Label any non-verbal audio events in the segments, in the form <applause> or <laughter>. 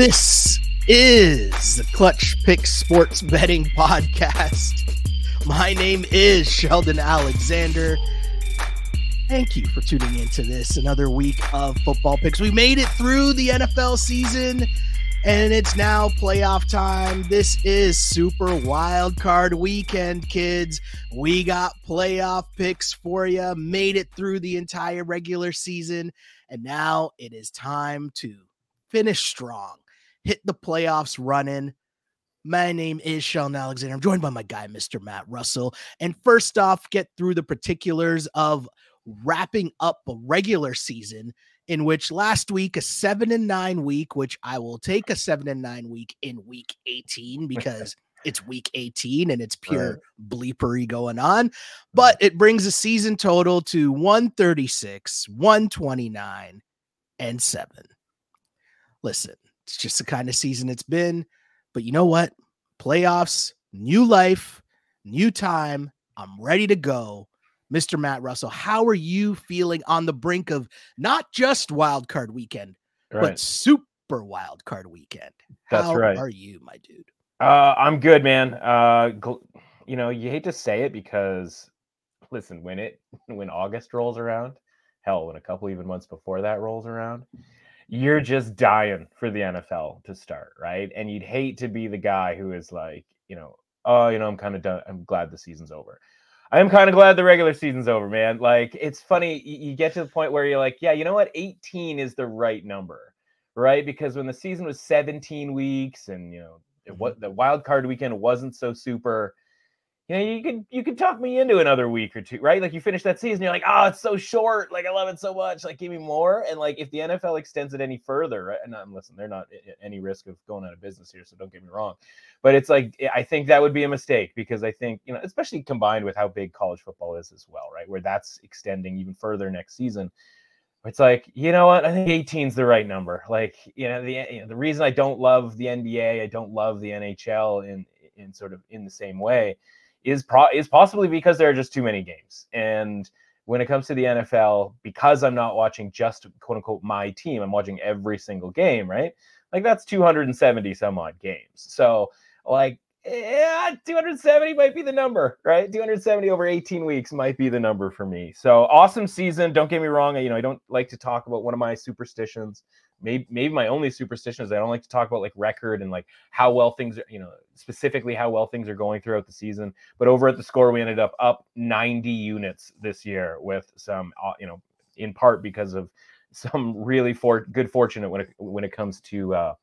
This is the Clutch Pick Sports Betting Podcast. My name is Sheldon Alexander. Thank you for tuning into this another week of football picks. We made it through the NFL season and it's now playoff time. This is Super Wild Card Weekend, kids. We got playoff picks for you. Made it through the entire regular season, and now it is time to finish strong, hit the playoffs running. My name is Sheldon Alexander. I'm joined by my guy, Mr. Matt Russell. And first off, get through the particulars of wrapping up a regular season in which last week a seven and nine week, which I will take a seven and nine week in week 18 <laughs> because it's week 18 and it's pure right. bleepery going on. But it brings a season total to 136, 129, and seven. Listen, it's just the kind of season it's been. But you know what? Playoffs, new life, new time. I'm ready to go. Mr. Matt Russell, how are you feeling on the brink of not just wild card weekend, right. but super wild card weekend? That's how right. are you, my dude? Uh, I'm good, man. Uh, gl- you know, you hate to say it because, listen, when it <laughs> when August rolls around, hell, when a couple even months before that rolls around, you're just dying for the NFL to start, right? And you'd hate to be the guy who is like, you know, oh, you know, I'm kind of done. I'm glad the season's over. I'm kind of glad the regular season's over, man. Like, it's funny. You, get to the point where you're like, yeah, you know what? 18 is the right number, right? Because when the season was 17 weeks and, you know, mm-hmm. what the wild card weekend wasn't so super, you know, you could you could talk me into another week or two, right? Like you finish that season, you're like, oh, it's so short. Like I love it so much. Like give me more. And like if the NFL extends it any further, right? And um, listen, they're not at any risk of going out of business here, so don't get me wrong. But it's like I think that would be a mistake because I think you know, especially combined with how big college football is as well, right? Where that's extending even further next season. It's like you know what I think 18 is the right number. Like you know the you know, the reason I don't love the NBA, I don't love the NHL in in sort of in the same way is pro is possibly because there are just too many games. And when it comes to the NFL, because I'm not watching just quote unquote my team, I'm watching every single game, right? Like that's 270 some odd games. So like yeah, 270 might be the number, right? 270 over 18 weeks might be the number for me. So awesome season. Don't get me wrong. You know, I don't like to talk about one of my superstitions maybe maybe my only superstition is I don't like to talk about like record and like how well things are, you know, specifically how well things are going throughout the season. But over at the score, we ended up up 90 units this year with some, uh, you know, in part because of some really for good fortunate when it when it comes to uh,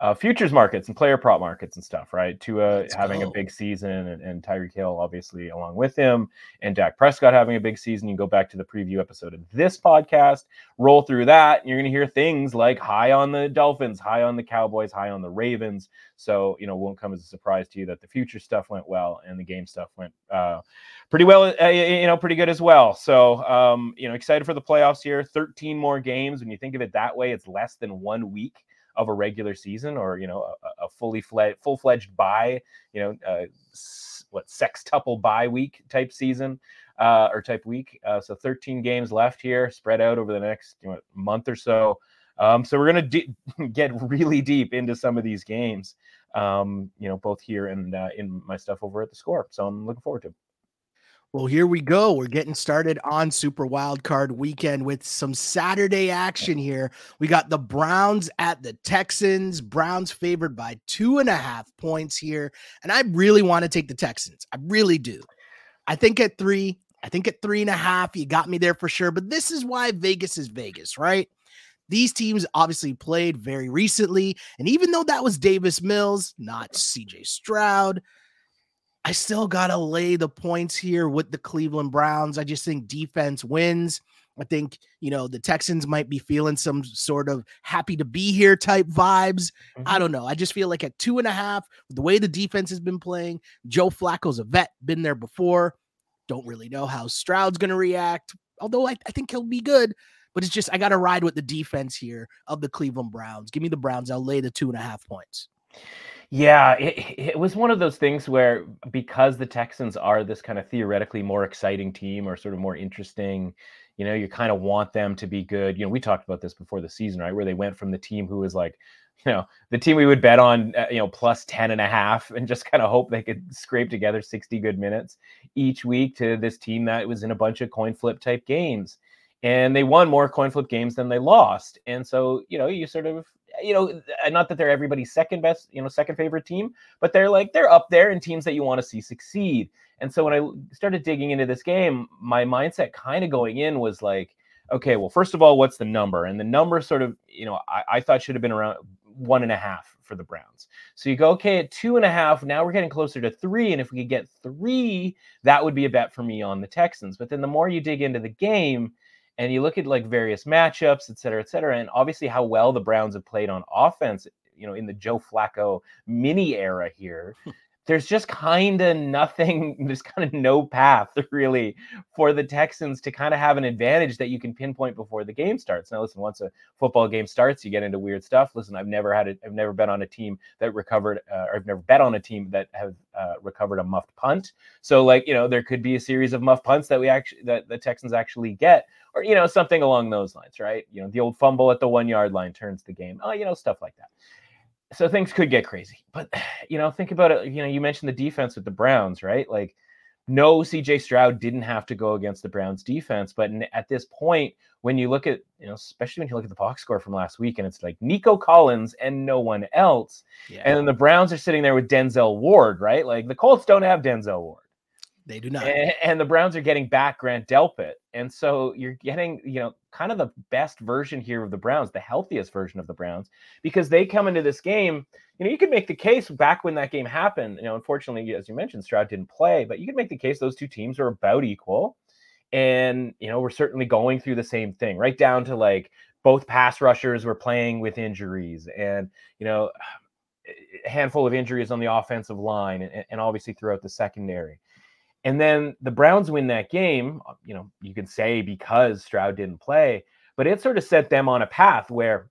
uh, futures markets and player prop markets and stuff, right? To uh, having go. a big season and, and Tyreek Hill obviously along with him and Dak Prescott having a big season. You go back to the preview episode of this podcast, roll through that, and you're going to hear things like high on the Dolphins, high on the Cowboys, high on the Ravens. So, you know, won't come as a surprise to you that the future stuff went well and the game stuff went uh, pretty well, uh, you know, pretty good as well. So, um, you know, excited for the playoffs here. 13 more games. When you think of it that way, it's less than one week of a regular season or you know a, a fully fledged full fledged bye you know uh, what sextuple bye week type season uh, or type week. Uh, so 13 games left here, spread out over the next you know, month or so. Um, so we're gonna <laughs> get really deep into some of these games, um, you know, both here and uh, in my stuff over at the score. So I'm looking forward to. It. Well, here we go. We're getting started on Super Wild Card Weekend with some Saturday action here. We got the Browns at the Texans. Browns favored by two and a half points here. And I really want to take the Texans. I really do. I think at three, I think at three and a half, you got me there for sure. But this is why Vegas is Vegas, right? These teams obviously played very recently. And even though that was Davis Mills, not CJ Stroud, I still got to lay the points here with the Cleveland Browns. I just think defense wins. I think, you know, the Texans might be feeling some sort of happy to be here type vibes. Mm-hmm. I don't know. I just feel like at two and a half, the way the defense has been playing, Joe Flacco's a vet, been there before. Don't really know how Stroud's going to react, although I, I think he'll be good. But it's just, I got to ride with the defense here of the Cleveland Browns. Give me the Browns. I'll lay the two and a half points. Yeah, it, it was one of those things where because the Texans are this kind of theoretically more exciting team or sort of more interesting, you know, you kind of want them to be good. You know, we talked about this before the season, right? Where they went from the team who was like <laughs> you know, the team we would bet on, uh, you know, plus 10 and a half and just kind of hope they could scrape together 60 good minutes each week to this team that was in a bunch of coin flip type games. And they won more coin flip games than they lost. And so, you know, you sort of, you know, uh, not that they're everybody's second best, you know, second favorite team, but they're like, they're up there in teams that you want to see succeed. And so when I started digging into this game, my mindset kind of going in was like, okay, well, first of all, what's the number? And the number sort of, you know, I, I thought should have been around one and a half for the Browns. So you go, okay, at two and a half, now we're getting closer to three. And if we could get three, that would be a bet for me on the Texans. But then the more you dig into the game and you look at like various matchups, et cetera, et cetera, and obviously how well the Browns have played on offense, you know, in the Joe Flacco mini era here, <laughs> there's just kind of nothing, <laughs> there's kind of no path <laughs> really for the Texans to kind of have an advantage that you can pinpoint before the game starts. Now, listen, once a football game starts, you get into weird stuff. Listen, I've never had it, I've never been on a team that recovered, uh, or I've never bet on a team that have uh, recovered a muffed punt. So, like, you know, there could be a series of muffed punts that we actually, that the Texans actually get, or, you know, something along those lines, right? You know, the old fumble at the one yard line turns the game, oh, you know, stuff like that so things could get crazy. But <sighs> you know, think about it. You know, you mentioned the defense with the Browns, right? Like, no, CJ Stroud didn't have to go against the Browns defense, but at this point, when you look at, you know, especially when you look at the box score from last week, and it's like Nico Collins and no one else, yeah. and then the Browns are sitting there with Denzel Ward, right? Like the Colts don't have Denzel Ward. They do not. And, and, the Browns are getting back Grant Delpit. And so you're getting, you know, kind of the best version here of the Browns, the healthiest version of the Browns, because they come into this game. You know, you could make the case back when that game happened. You know, unfortunately, as you mentioned, Stroud didn't play, but you could make the case those two teams are about equal. And, you know, we're certainly going through the same thing, right down to like both pass rushers were playing with injuries and, you know, a handful of injuries on the offensive line and, and obviously throughout the secondary. And then the Browns win that game, uh, you know, you can say because Stroud didn't play, but it sort of set them on a path where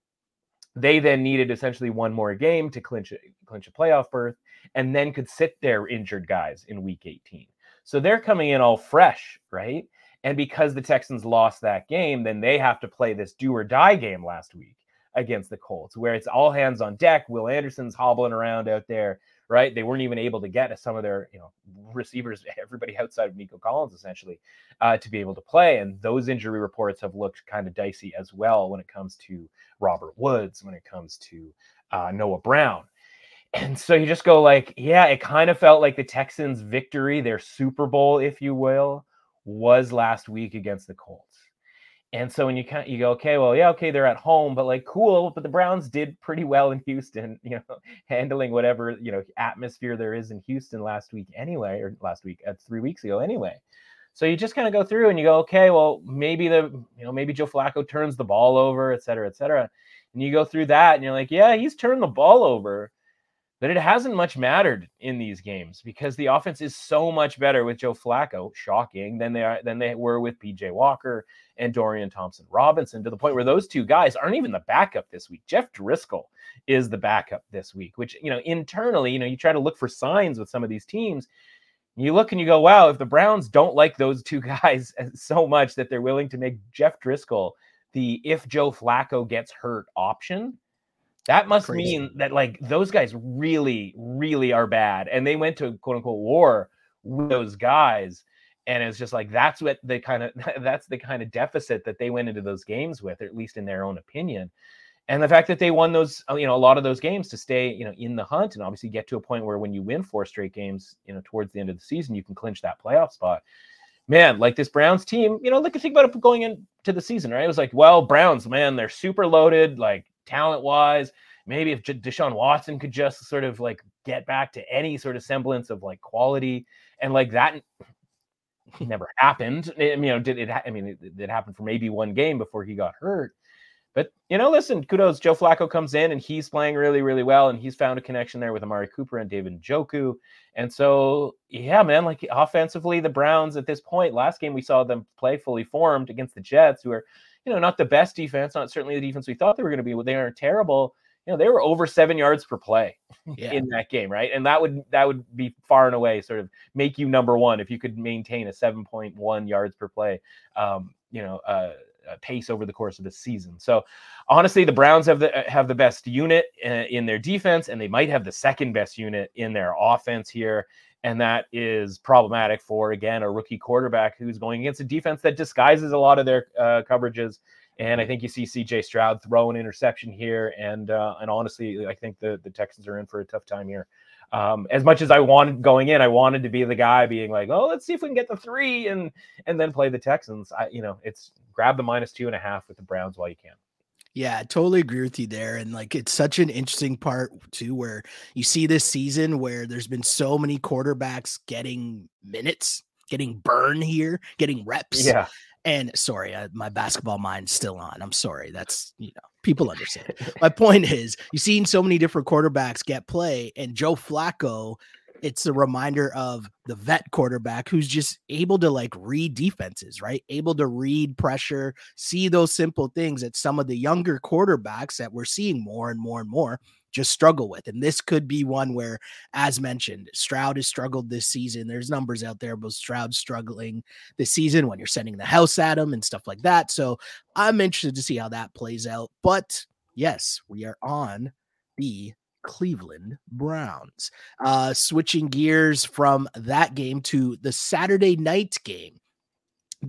they then needed essentially one more game to clinch a, clinch a playoff berth and then could sit their injured guys in week 18. So they're coming in all fresh, right? And because the Texans lost that game, then they have to play this do or die game last week against the Colts, where it's all hands on deck. Will Anderson's hobbling around out there right? They weren't even able to get some of their, you know, receivers, <laughs> everybody outside of Nico Collins, essentially, uh, to be able to play. And those injury reports have looked kind of dicey as well when it comes to Robert Woods, when it comes to uh, Noah Brown. <clears throat> And so you just go like, yeah, it kind of felt like the Texans' victory, their Super Bowl, if you will, was last week against the Colts. And so when you of, you go, okay, well, yeah, okay, they're at home, but like cool, but the Browns did pretty well in Houston, <laughs> you know, handling whatever, you know, atmosphere there is in Houston last week anyway, or last week, uh, three weeks ago anyway. So you just kind of go through and you go, okay, well, maybe the, you know, maybe Joe Flacco turns the ball over, et cetera, et cetera. And you go through that and you're like, yeah, he's turned the ball over, but it hasn't much mattered in these games because the offense is so much better with Joe Flacco, shocking, than they are than they were with PJ Walker and Dorian Thompson Robinson to the point where those two guys aren't even the backup this week. Jeff Driskel is the backup this week, which you know internally, you know, you try to look for signs with some of these teams. You look and you go, wow, if the Browns don't like those two <laughs> guys so much that they're willing to make Jeff Driskel the if Joe Flacco gets hurt option, that must Crazy. mean that like those guys really, really are bad. And they went to quote unquote war with those guys. And it's just like that's what the kind of <laughs> that's the kind of deficit that they went into those games with, or at least in their own opinion. And the fact that they won those, uh, you know, a lot of those games to stay, you know, in the hunt and obviously get to a point where when you win four straight games, you know, towards the end of the season, you can clinch that playoff spot. Man, like this Browns team, you know, look, think about it going into the season, right? It was like, well, Browns, man, they're super loaded. Like talent wise. Maybe if Deshaun Watson could just sort of like get back to any sort of semblance of like quality and like that never happened. You know, did it? I mean, it, it happened for maybe one game before he got hurt. But you know, listen, kudos. Joe Flacco comes in and he's playing really, really well, and he's found a connection there with Amari Cooper and David Njoku. And so, yeah, man, like offensively, the Browns at this point, last game we saw them play fully formed against the Jets, who are you know, not the best defense, not certainly the defense we thought they were going to be. They aren't terrible. You know, they were over seven yards per play yeah. in that game, right? And that would that would be far and away sort of make you number one if you could maintain a seven point one yards per play. Um, you know, uh, uh, pace over the course of the season. So honestly, the Browns have the uh, have the best unit uh, in their defense, and they might have the second best unit in their offense here. And that is problematic for again a rookie quarterback who's going against a defense that disguises a lot of their uh, coverages. And I think you see C.J. Stroud throw an interception here, and uh, and honestly, I think the the Texans are in for a tough time here um, as much as I wanted going in, I wanted to be the guy being like, oh, let's see if we can get the three and and then play the Texans. I, you know, it's grab the minus two and a half with the Browns while you can. Yeah, I totally agree with you there. And like it's such an interesting part too, where you see this season where there's been so many quarterbacks getting minutes, getting burn here, getting reps. Yeah. And sorry, I, my basketball mind's still on. I'm sorry. That's you know people understand. my point is, you've seen so many different quarterbacks get play, and Joe Flacco. It's a reminder of the vet quarterback who's just able to like read defenses, right? Able to read pressure, see those simple things that some of the younger quarterbacks that we're seeing more and more and more just struggle with. And this could be one where, as mentioned, Stroud has struggled this season. There's numbers out there about Stroud struggling this season when you're sending the house at him and stuff like that. So I'm interested to see how that plays out. But yes, we are on the Cleveland Browns. Uh, switching gears from that game to the Saturday night game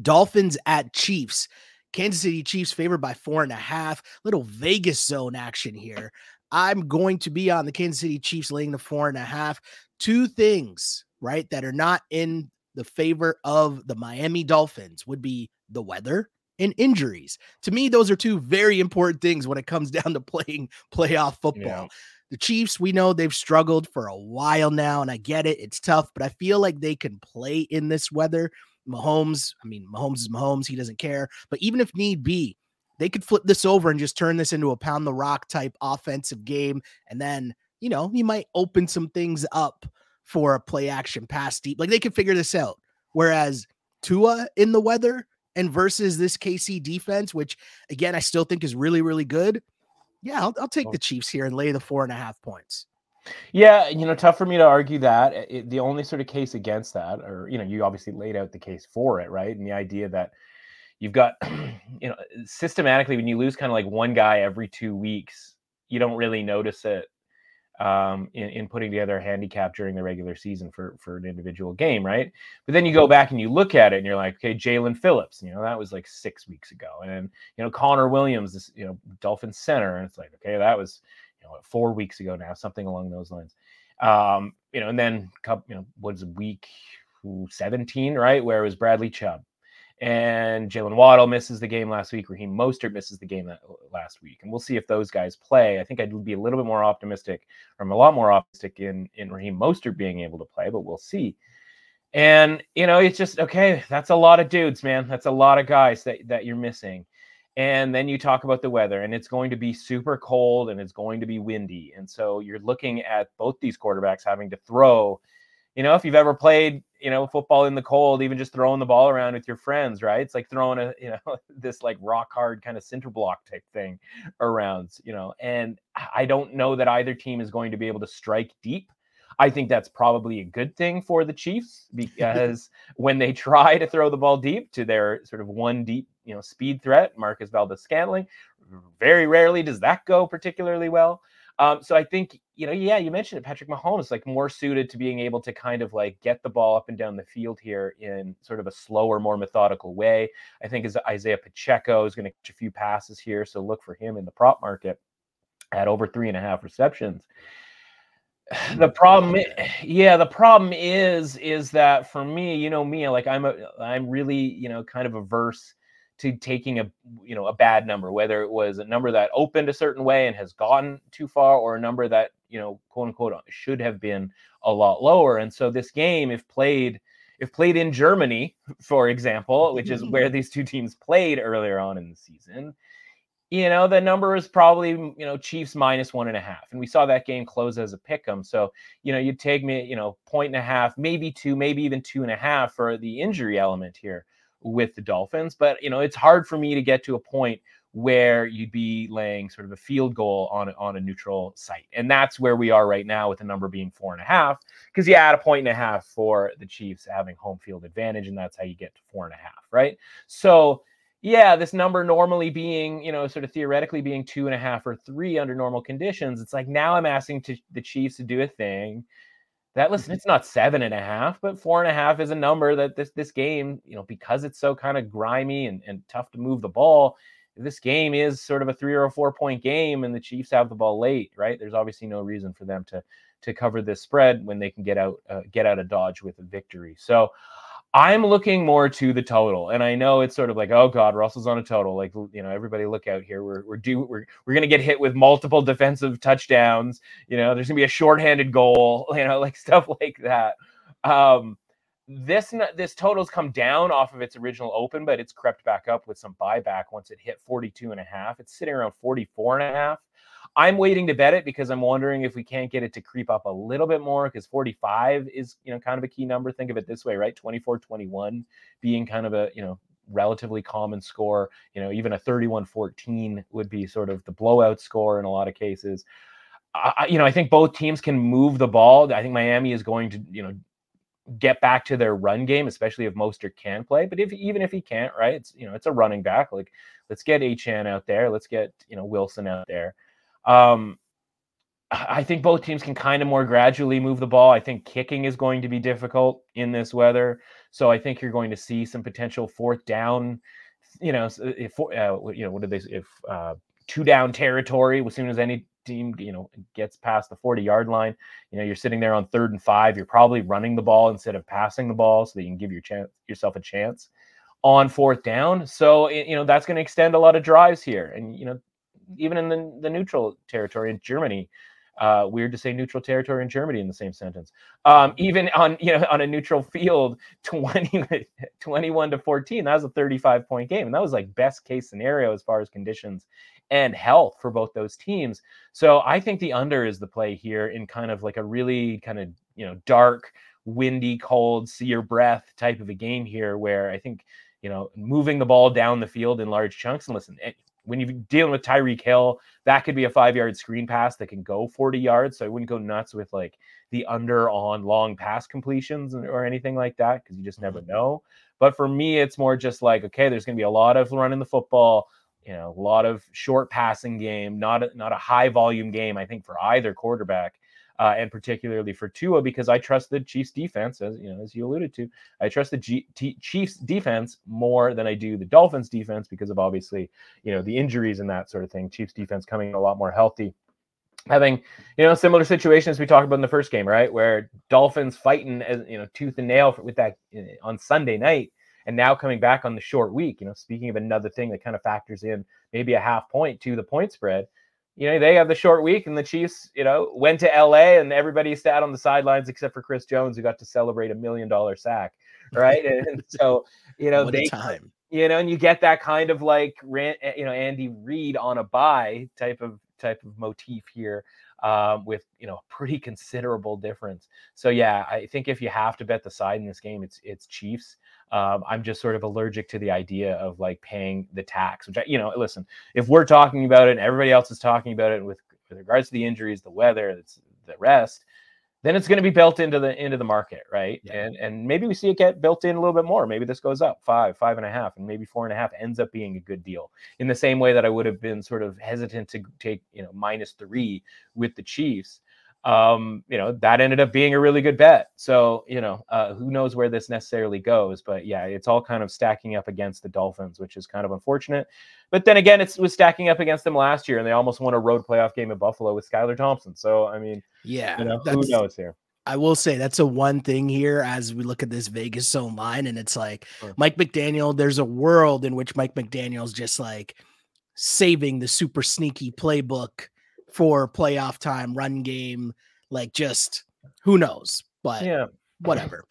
Dolphins at Chiefs. Kansas City Chiefs favored by four and a half. Little Vegas zone action here. I'm going to be on the Kansas City Chiefs laying the four and a half. Two things, right, that are not in the favor of the Miami Dolphins would be the weather and injuries. To me, those are two very important things when it comes <laughs> down to playing playoff football. Yeah. The Chiefs, we know they've struggled for a while now, and I get it. It's tough, but I feel like they can play in this weather. Mahomes, I mean, Mahomes is Mahomes. He doesn't care. But even if need be, they could flip this over and just turn this into a pound the rock type offensive game. And then, you know, you might open some things up for a play action pass deep. Like they could figure this out. Whereas Tua in the weather and versus this KC defense, which again, I still think is really, really good. Yeah, I'll, I'll take oh. the Chiefs here and lay the four and a half points. Yeah, you know, tough for me to argue that. Eh, it, the only sort of case against that, or, you know, you obviously laid out the case for it, right? And the idea that you've got <clears throat> you know systematically when you lose kind of like one guy every two weeks you don't really notice it um, in, in putting together a handicap during the regular season for for an individual game, right? But then you go back and you look at it and you're like, okay, Jaelan Phillips, you know, that was like six weeks ago, and you know Connor Williams, this you know Dolphin center, and it's like, okay, that was you know four weeks ago now, something along those lines. Um, you know, and then you know was week 17, right, where it was Bradley Chubb, and Jaylen Waddle misses the game last week. Raheem Mostert misses the game last week, and we'll see if those guys play. I think I would be a little bit more optimistic, or I'm a lot more optimistic in in Raheem Mostert being able to play, but we'll see. And you know, it's just okay. That's a lot of dudes, man. That's a lot of guys that that you're missing. And then you talk about the weather, and it's going to be super cold and it's going to be windy. And so you're looking at both these quarterbacks having to throw you know, if you've ever played, you know, football in the cold, even just throwing the ball around with your friends, right? It's like throwing a, <laughs> you know, this like rock hard kind of center block type thing around, you know, and I don't know that either team is going to be able to strike deep. I think that's probably a good thing for the Chiefs <laughs> because when they try to throw the ball deep to their sort of one deep, you know, speed threat, Marquez Valdes-Scantling, very rarely does that go particularly well. Um, so I think, you know, yeah, you mentioned it, Patrick Mahomes, like more suited to being able to kind of like get the ball up and down the field here in sort of a slower, more methodical way. I think as Isaiah Pacheco is going to catch a few passes here. So look for him in the prop market at over three and a half receptions. <sighs> The problem, <sighs> yeah, the problem is, is that for me, you know, me, like I'm a, I'm really, you know, kind of averse to taking a you know a bad number whether it was a number that opened a certain way and has gone too far or a number that you know quote unquote uh, should have been a lot lower. And so this game if played if played in Germany <laughs> for example which is where these two teams played earlier on in the season you know the number is probably you know chiefs minus one and a half. And we saw that game close as a pick 'em. So you know you'd take me you know point and a half maybe two maybe even two and a half for the injury element here with the Dolphins. But you know, it's hard for me to get to a point where you'd be laying sort of a field goal on on a neutral site, and that's where we are right now with the number being four and a half. Because you add a point and a half for the Chiefs having home field advantage, and that's how you get to four and a half, right? So yeah, this number normally being, you know, sort of theoretically being two and a half or three under normal conditions, it's like now I'm asking to the Chiefs to do a thing that listen, it's not seven and a half, but four and a half is a number that this this game, you know, because it's so kind of grimy and, and tough to move the ball, this game is sort of a three or a four point game, and the Chiefs have the ball late, right? There's obviously no reason for them to to cover this spread when they can get out uh, get out of Dodge with a victory. So I'm looking more to the total, and I know it's sort of like, oh God, Russell's on a total. Like you know, everybody look out here. We're we're due. We're we're gonna get hit with multiple defensive touchdowns. You know, there's gonna be a shorthanded goal. <laughs> You know, like stuff like that. Um, this this total's come down off of its original open, but it's crept back up with some buyback once it hit 42 and a half. It's sitting around 44 and a half. I'm waiting to bet it because I'm wondering if we can't get it to creep up a little bit more because 45 is, you know, kind of a key number. Think of it this way, right? 24 21 being kind of a, you know, relatively common score. You know, even a 31 14 would be sort of the blowout score in a lot of cases. I, you know, I think both teams can move the ball. I think Miami is going to, you know, get back to their run game, especially if Mostert can play. But if even if he can't, right? It's you know, it's a running back. Like let's get Achane out there. Let's get, you know, Wilson out there. Um, I think both teams can kind of more gradually move the ball. I think kicking is going to be difficult in this weather, so I think you're going to see some potential fourth down. You know, if uh, you know what did they if uh, two down territory as soon as any team you know gets past the 40 yard line you know you're sitting there on third and five you're probably running the ball instead of passing the ball so that you can give your chance yourself a chance on fourth down so you know that's going to extend a lot of drives here and you know even in the, the neutral territory in Germany. Uh, weird to say neutral territory in Germany in the same sentence. Um, even on you know on a neutral field, <laughs> 20, 21 to 14, that was a 35 point game, and that was like best case scenario as far as conditions and health for both those teams. So I think the under is the play here in kind of like a really kind of you know dark, windy, cold, see your breath type of a game here, where I think you know moving the ball down the field in large chunks. And listen, eh, when you're dealing with Tyreek Hill, that could be a five yard screen pass that can go 40 yards. So I wouldn't go nuts with like the under on long pass completions or anything like that because you just never mm-hmm. know. But for me, it's more just like, okay, there's going to be a lot of running the football, you know, a lot of short passing game, not a, not a high volume game, I think, for either quarterback uh, and particularly for Tua because I trust the Chiefs defense, as you know, as you alluded to, I trust the G- T- Chiefs defense more than I do the Dolphins defense because of obviously you know the injuries and that sort of thing. Chiefs defense coming a lot more healthy. Having you know similar situations we talked about in the first game, right, where Dolphins fighting as you know tooth and nail with that on Sunday night, and now coming back on the short week. You know, speaking of another thing that kind of factors in maybe a half point to the point spread you know, they have the short week, and the Chiefs, you know, went to LA, and everybody sat on the sidelines except for Chris Jones, who got to celebrate a million dollar sack, right? <laughs> and so, you know, what they time, you know, and you get that kind of like, eh, you know, Andy Reid on a bye type of type of motif here um, with you know pretty considerable difference. So yeah, I think if you have to bet the side in this game, it's it's Chiefs. Um, I'm just sort of allergic to the idea of like paying the tax, which I, you know, listen, if we're talking about it and everybody else is talking about it with, with regards to the injuries, the weather, it's the rest, then it's going to be built into the into the market, right? Yeah. And and maybe we see it get built in a little bit more. Maybe this goes up five, five and a half, and maybe four and a half ends up being a good deal. In the same way that I would have been sort of hesitant to take you know minus three with the Chiefs um, you know, that ended up being a really good bet. So, you know, uh, who knows where this necessarily goes, but yeah, it's all kind of stacking up against the Dolphins, which is kind of unfortunate. But then again, it was stacking up against them last year, and they almost won a road playoff game in Buffalo with Skylar Thompson. So, I mean, yeah, you know, who knows here. I will say that's a one thing here as we look at this Vegas zone line, and it's like sure. Mike McDaniel. There's a world in which Mike McDaniel's just like saving the super sneaky playbook for playoff time, run game, like just who knows, but yeah, whatever.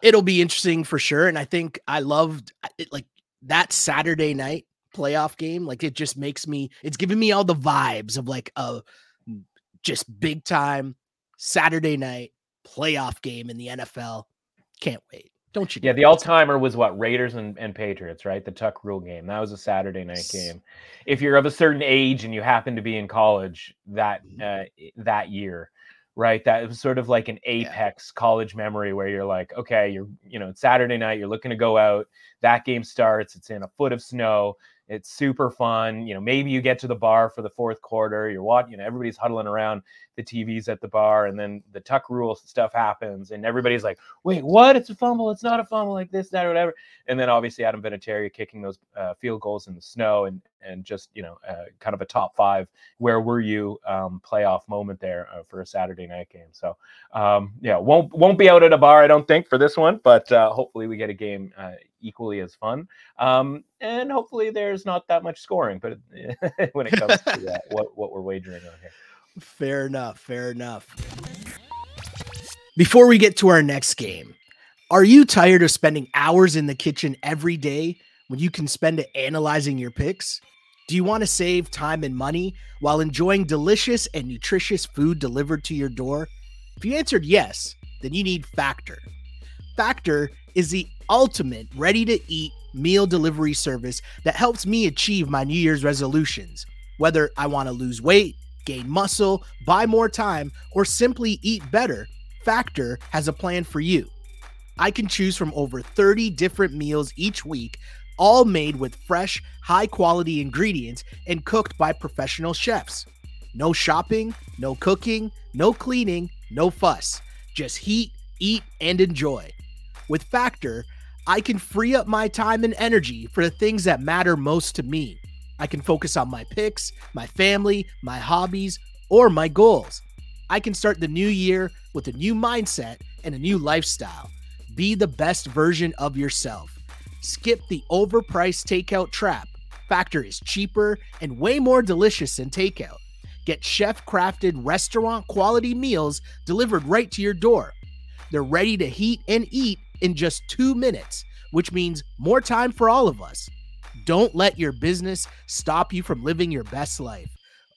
It'll be interesting for sure. And I think I loved uh, it, like that Saturday night playoff game. Like it just makes me, it's giving me all the vibes of like a just big time Saturday night playoff game in the NFL. Can't wait. Don't you? Yeah, the all timer was what Raiders and, and Patriots, right? The Tuck Rule game. That was a Saturday night game. If you're of a certain age and you happen to be in college that mm-hmm. uh, that year, right? That was sort of like an apex yeah. college memory where you're like, okay, you're, you know, it's Saturday night, you're looking to go out. That game starts, it's in a foot of snow. It's super fun. You know, maybe you get to the bar for the fourth quarter. You're watching, you know, everybody's huddling around the TVs at the bar, and then the tuck rule stuff happens, and everybody's like, "Wait, what? It's a fumble. It's not a fumble like this, that, or whatever." And then obviously Adam Vinatieri kicking those uh, field goals in the snow, and and just you know, uh, kind of a top five. Where were you? Um, playoff moment there uh, for a Saturday night game. So um, yeah, won't won't be out at a bar, I don't think, for this one, but uh, hopefully we get a game uh, equally as fun. Um, and hopefully there's not that much scoring, but <laughs> when it comes to <laughs> that, what, what we're wagering on here. Fair enough. Fair enough. Before we get to our next game, are you tired of spending hours in the kitchen every day when you can spend it analyzing your picks? Do you want to save time and money while enjoying delicious and nutritious food delivered to your door? If you answered yes, then you need Factor. Factor is the ultimate ready to eat meal delivery service that helps me achieve my New Year's resolutions. Whether I want to lose weight, gain muscle, buy more time, or simply eat better, Factor has a plan for you. I can choose from over 30 different meals each week, all made with fresh, high quality ingredients and cooked by professional chefs. No shopping, no cooking, no cleaning, no fuss. Just heat, eat, and enjoy. With Factor, I can free up my time and energy for the things that matter most to me. I can focus on my picks, my family, my hobbies, or my goals. I can start the new year with a new mindset and a new lifestyle. Be the best version of yourself. Skip the overpriced takeout trap. Factor is cheaper and way more delicious than takeout. Get chef crafted restaurant quality meals delivered right to your door. They're ready to heat and eat in just two minutes, which means more time for all of us. Don't let your business stop you from living your best life.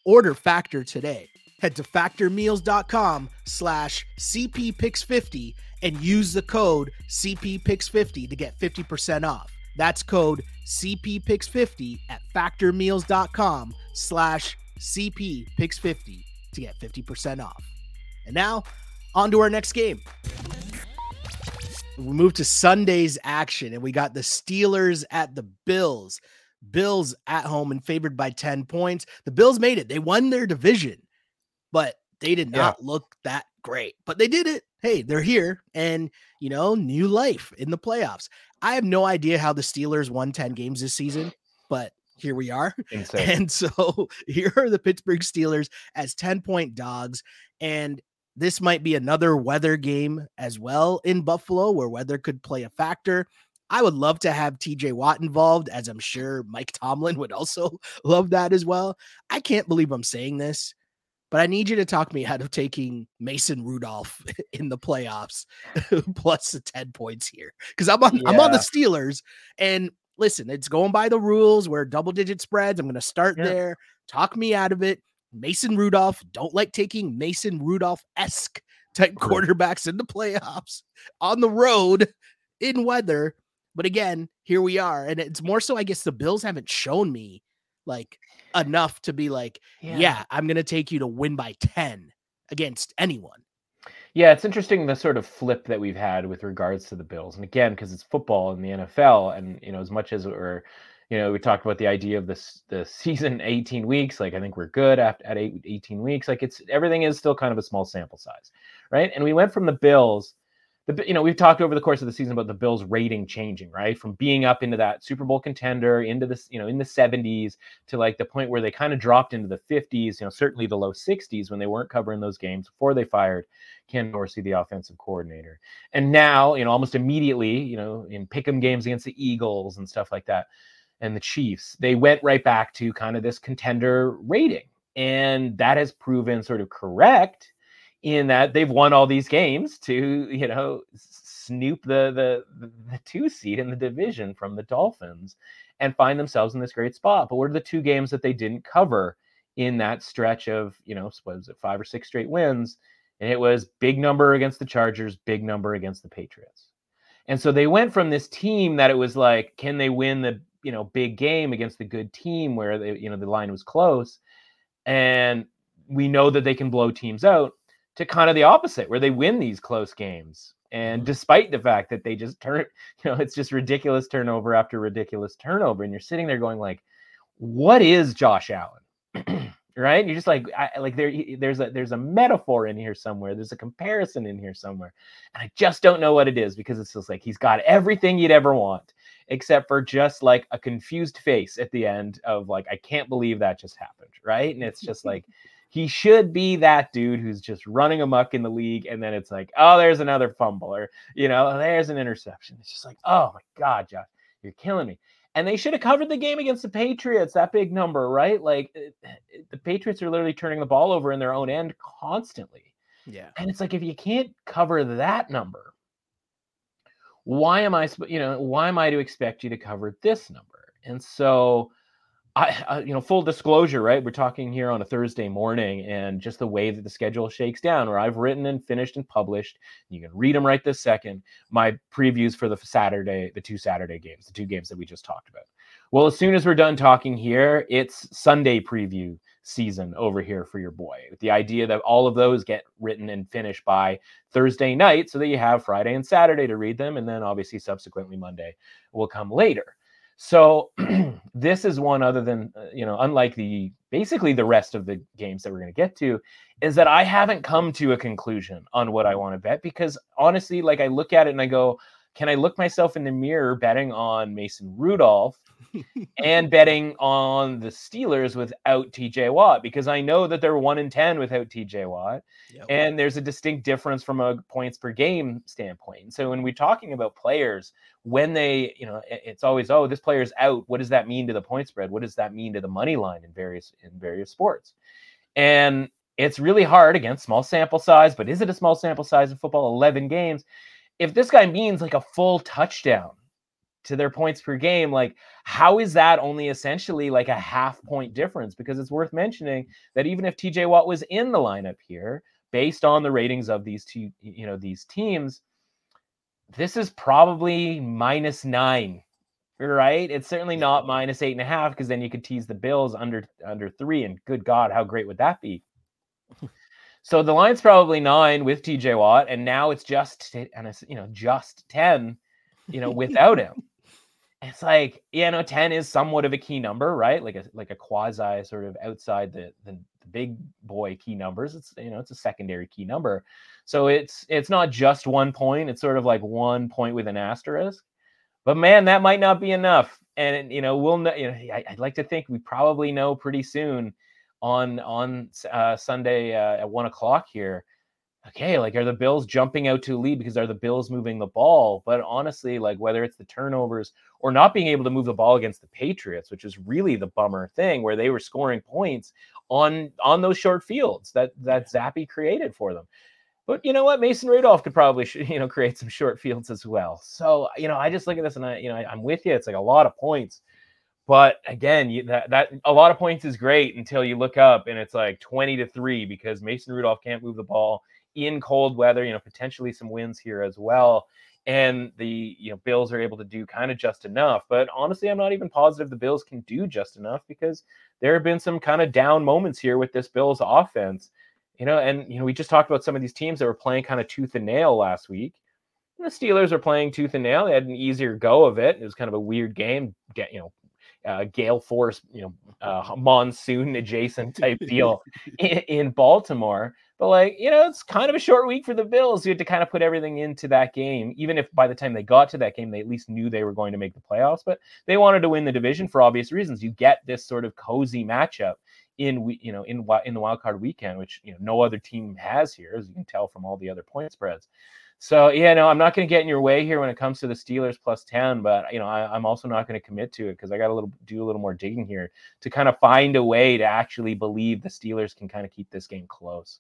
Order Factor today. Head to factormeals.com slash cppix50 and use the code cppix50 to get 50% off. That's code cppix50 at factormeals.com slash cppix50 to get 50% off. And now, on to our next game we move to Sunday's action, and we got the Steelers at the Bills. Bills at home and favored by 10 points. The Bills made it. They won their division, but they did not yeah. look that great. But they did it. Hey, they're here and, you know, new life in the playoffs. I have no idea how the Steelers won 10 games this season, but here we are. Insane. <laughs> And so <laughs> here are the Pittsburgh Steelers as 10 point dogs. And this might be another weather game as well in Buffalo where weather could play a factor. I would love to have TJ Watt involved, as I'm sure Mike Tomlin would also <laughs> love that as well. I can't believe I'm saying this, but I need you to talk me out of taking Mason Rudolph <laughs> in the playoffs <laughs> plus the 10 points here. Because I'm on yeah. I'm on the Steelers. And listen, it's going by the rules where double digit spreads. I'm gonna start yeah. there. Talk me out of it. Mason Rudolph. Don't like taking Mason Rudolph esque type quarterbacks in the playoffs <laughs> on the road in weather. But again, here we are. And it's more so, I guess the Bills haven't shown me like enough to be like, yeah, yeah I'm going to take you to win by 10 against anyone. Yeah, it's interesting the sort of flip that we've had with regards to the Bills. And again, because it's football in the NFL, and you know, as much as we're you know, we talked about the idea of this the <laughs> season 18 weeks. Like I think we're good after at eight, 18 weeks. Like it's everything is still kind of a small sample size, right? And we went from the Bills. The, you know, we've talked over the course of the season about the Bills rating changing, right? From being up into that Super Bowl contender into this, you know, in the 70s to like the point where they kind of dropped into the 50s, you know, certainly the low 60s when they weren't covering those games before they fired Ken Dorsey, the offensive coordinator. And now, you know, almost immediately, you know, in pick'em games against the Eagles and stuff like that, and the Chiefs, they went right back to kind of this contender rating. And that has proven sort of correct in that they've won all these games to, you know, snoop the the the two seed in the division from the Dolphins and find themselves in this great spot. But what are the two games that they didn't cover in that stretch of, you know, what was it, five or six straight wins? And it was big number against the Chargers, big number against the Patriots. And so they went from this team that it was like, can they win the you know big game against the good team where they you know the line was close and we know that they can blow teams out to kind of the opposite, where they win these close games. And mm-hmm. despite the fact that they just turn, <laughs> you know, it's just ridiculous turnover after ridiculous turnover. And you're sitting there going, like, what is Josh Allen? <clears throat> right? You're just like, I, like there, there's a there's a metaphor in here somewhere. There's a comparison in here somewhere, and I just don't know what it is because it's just like he's got everything you'd ever want, except for just like a confused face at the end of like, I can't believe that just happened, right? And it's just like. He should be that dude who's just running amuck in the league, and then it's like, oh, there's another fumble, or you know, there's an interception. It's just like, oh my god, Josh, you're killing me and they should have covered the game against the Patriots. That big number, right? Like it, it, the Patriots are literally turning the ball over in their own end constantly. Yeah, and it's like if you can't cover that number, why am I? You know, why am I to expect you to cover this number? And so I, uh, you know, full disclosure, right? We're talking here on a Thursday morning, and just the way that the schedule shakes down, where I've written and finished and published, you can read them right this second. My previews for the Saturday, the two Saturday games, the two games that we just talked about. Well, as soon as we're done talking here, it's Sunday preview season over here for your boy. With the idea that all of those get written and finished by Thursday night, so that you have Friday and Saturday to read them, and then obviously subsequently Monday will come later. So <clears throat> this is one other than uh, you know, unlike the basically the rest of the games that we're going to get to, is that I haven't come to a conclusion on what I want to bet because honestly, like I look at it and I go, can I look myself in the mirror betting on Mason Rudolph and betting on the Steelers without TJ Watt because I know that they're one in 10 without TJ Watt. Yep. And there's a distinct difference from a points per game standpoint. So when we're talking about players, when they, you know, it's always, oh, this player's out. What does that mean to the point spread? What does that mean to the money line in various in various sports? And it's really hard against small sample size, but is it a small sample size in football? 11 games if this guy means like a full touchdown to their points per game, like how is that only essentially like a half point difference? Because it's worth mentioning that even if TJ Watt was in the lineup here, based on the ratings of these two, you know, these teams, this is probably minus nine, right? It's certainly not minus eight and a half because then you could tease the Bills under under three, and good God, how great would that be? <laughs> So the line's probably nine with TJ Watt, and now it's just and it's you know just ten, you know, without him. It's like you know, ten is somewhat of a key number, right? Like a like a quasi sort of outside the, the the big boy key numbers. It's you know, it's a secondary key number. So it's it's not just one point. It's sort of like one point with an asterisk. But man, that might not be enough. And you know, we'll know. You know, I, I'd like to think we probably know pretty soon on on uh, Sunday uh, at one o'clock here. Okay, like are the Bills jumping out to lead because are the Bills moving the ball? But honestly, like whether it's the turnovers or not being able to move the ball against the Patriots, which is really the bummer thing, where they were scoring points on on those short fields that that Zappe created for them. But you know what, Mason Rudolph could probably <laughs> you know create some short fields as well. So you know, I just look at this and I you know I, I'm with you. It's like a lot of points but again, you, that that a lot of points is great until you look up and it's like 20 to 3 because Mason Rudolph can't move the ball in cold weather, you know, potentially some winds here as well. And the you know Bills are able to do kind of just enough. But honestly, I'm not even positive the Bills can do just enough because there have been some kind of down moments here with this Bills offense. You know, and you know, we just talked about some of these teams that were playing kind of tooth and nail last week. And the Steelers are playing tooth and nail. They had an easier go of it. It was kind of a weird game, get you know, uh, gale force, you know, uh, monsoon adjacent type <laughs> deal in, in, Baltimore. But like, you know, it's kind of a short week for the Bills. You had to kind of put everything into that game, even if by the time they got to that game, they at least knew they were going to make the playoffs. But they wanted to win the division for obvious reasons. You get this sort of cozy matchup in you know in in the wild card weekend, which you know no other team has here, as you can tell from all the other point spreads. So yeah, no, I'm not going to get in your way here when it comes to the Steelers plus ten, but you know I, am also not going to commit to it because I got a little do a little more digging here to kind of find a way to actually believe the Steelers can kind of keep this game close.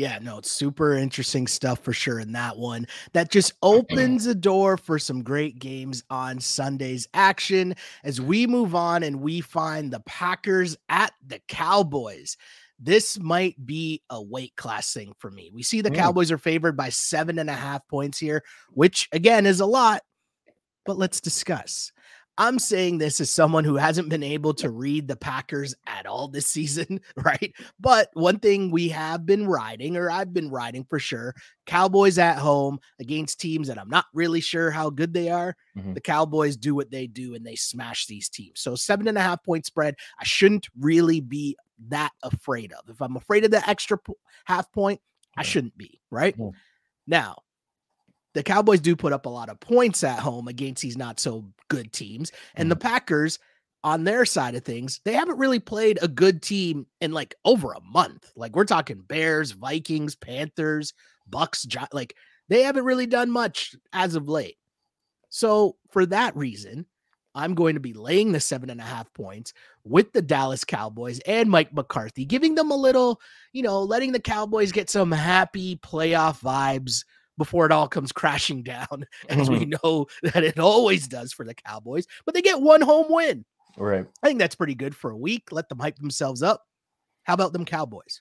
Yeah, no, it's super interesting stuff for sure in that one. That just opens a door for some great games on Sunday's action as we move on and we find the Packers at the Cowboys this might be a weight class thing for me. We see the mm. Cowboys are favored by seven and a half points here, which again is a lot, but let's discuss. I'm saying this as someone who hasn't been able to read the Packers at all this season, <laughs> right? But one thing we have been riding, or I've been riding for sure, Cowboys at home against teams that I'm not really sure how good they are. Mm-hmm. The Cowboys do what they do and they smash these teams. So seven and a half point spread, I shouldn't really be that afraid of. If I'm afraid of the extra half point, I shouldn't be, right? Mm-hmm. Now, the Cowboys do put up a lot of points at home against these not so good teams. And mm-hmm. the Packers, on their side of things, they haven't really played a good team in like over a month. Like we're talking Bears, Vikings, Panthers, Bucks, like they haven't really done much as of late. So for that reason, I'm going to be laying the seven and a half points with the Dallas Cowboys and Mike McCarthy, giving them a little, you know, letting the Cowboys get some happy playoff vibes before it all comes crashing down, <laughs> as mm-hmm. we know that it always does for the Cowboys. But they get one home win. Right. I think that's pretty good for a week. Let them hype themselves up. How about them Cowboys?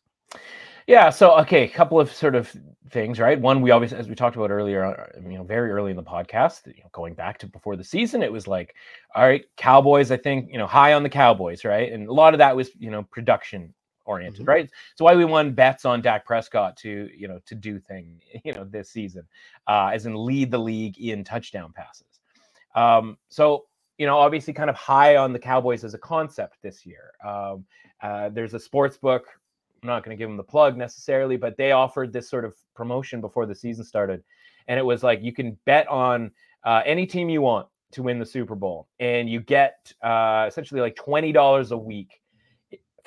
Yeah. So, okay, a couple of sort of things, right? One, we always, as we talked about earlier, uh, you know, very early in the podcast, you know, going back to before the season, it was like, all right, Cowboys, I think, you know, high on the Cowboys, right? And a lot of that was, you know, production oriented, mm-hmm. right? So why we won bets on Dak Prescott to you know to do thing <laughs> you know this season, uh, as in lead the league in touchdown passes. Um, so you know obviously kind of high on the Cowboys as a concept this year. Um, uh, there's a sports book. I'm not going to give them the plug necessarily, but they offered this sort of promotion before the season started, and it was like you can bet on uh, any team you want to win the Super Bowl, and you get uh, essentially like twenty dollars a week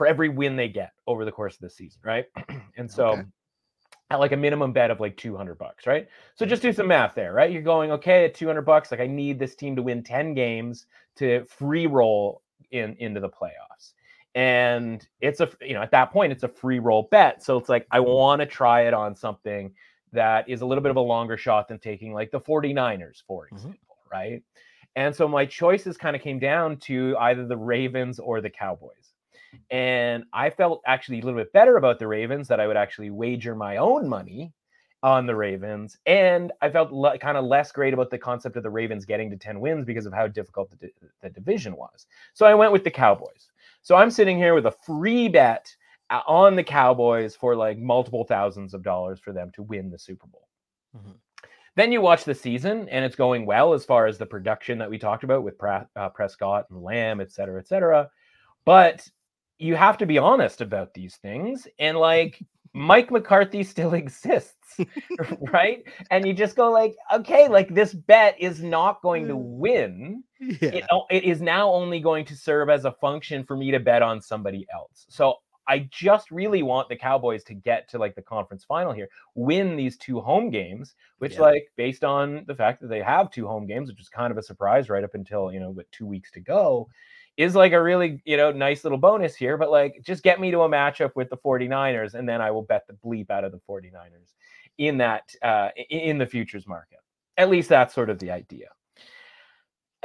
for every win they get over the course of the season, right? <clears throat> and so okay. at like a minimum bet of like 200 bucks, right? So just do some math there, right? You're going, okay, at 200 bucks, like I need this team to win 10 games to free roll in into the playoffs. And it's a, you know, at that point, it's a free roll bet. So it's like, I want to try it on something that is a little bit of a longer shot than taking like the 49ers, for mm-hmm. example, mm-hmm. right? And so my choices kind of came down to either the Ravens or the Cowboys. And I felt actually a little bit better about the Ravens that I would actually wager my own money on the Ravens. And I felt le- kind of less great about the concept of the Ravens getting to 10 wins because of how difficult the, di- the division was. So I went with the Cowboys. So I'm sitting here with a free bet uh, on the Cowboys for like multiple thousands of dollars for them to win the Super Bowl. Mm-hmm. Then you watch the season and it's going well as far as the production that we talked about with uh, Prescott and Lamb, et cetera, et cetera. But you have to be honest about these things and like Mike McCarthy still <laughs> exists, <laughs> right? And you just go like, okay, like this bet is not going to mm. win. Yeah. It, it is now only going to serve as a function for me to bet on somebody else. So I just really want the Cowboys to get to like the conference final here, win these two home games, which yeah. like based on the fact that they have two home games, which is kind of a surprise right up until, you know, with two weeks to go is like a really, you know, nice little bonus here. But like, just get me to a matchup with the 49ers, and then I will bet the bleep out of the 49ers in that, uh, in the futures market. At least that's sort of the idea.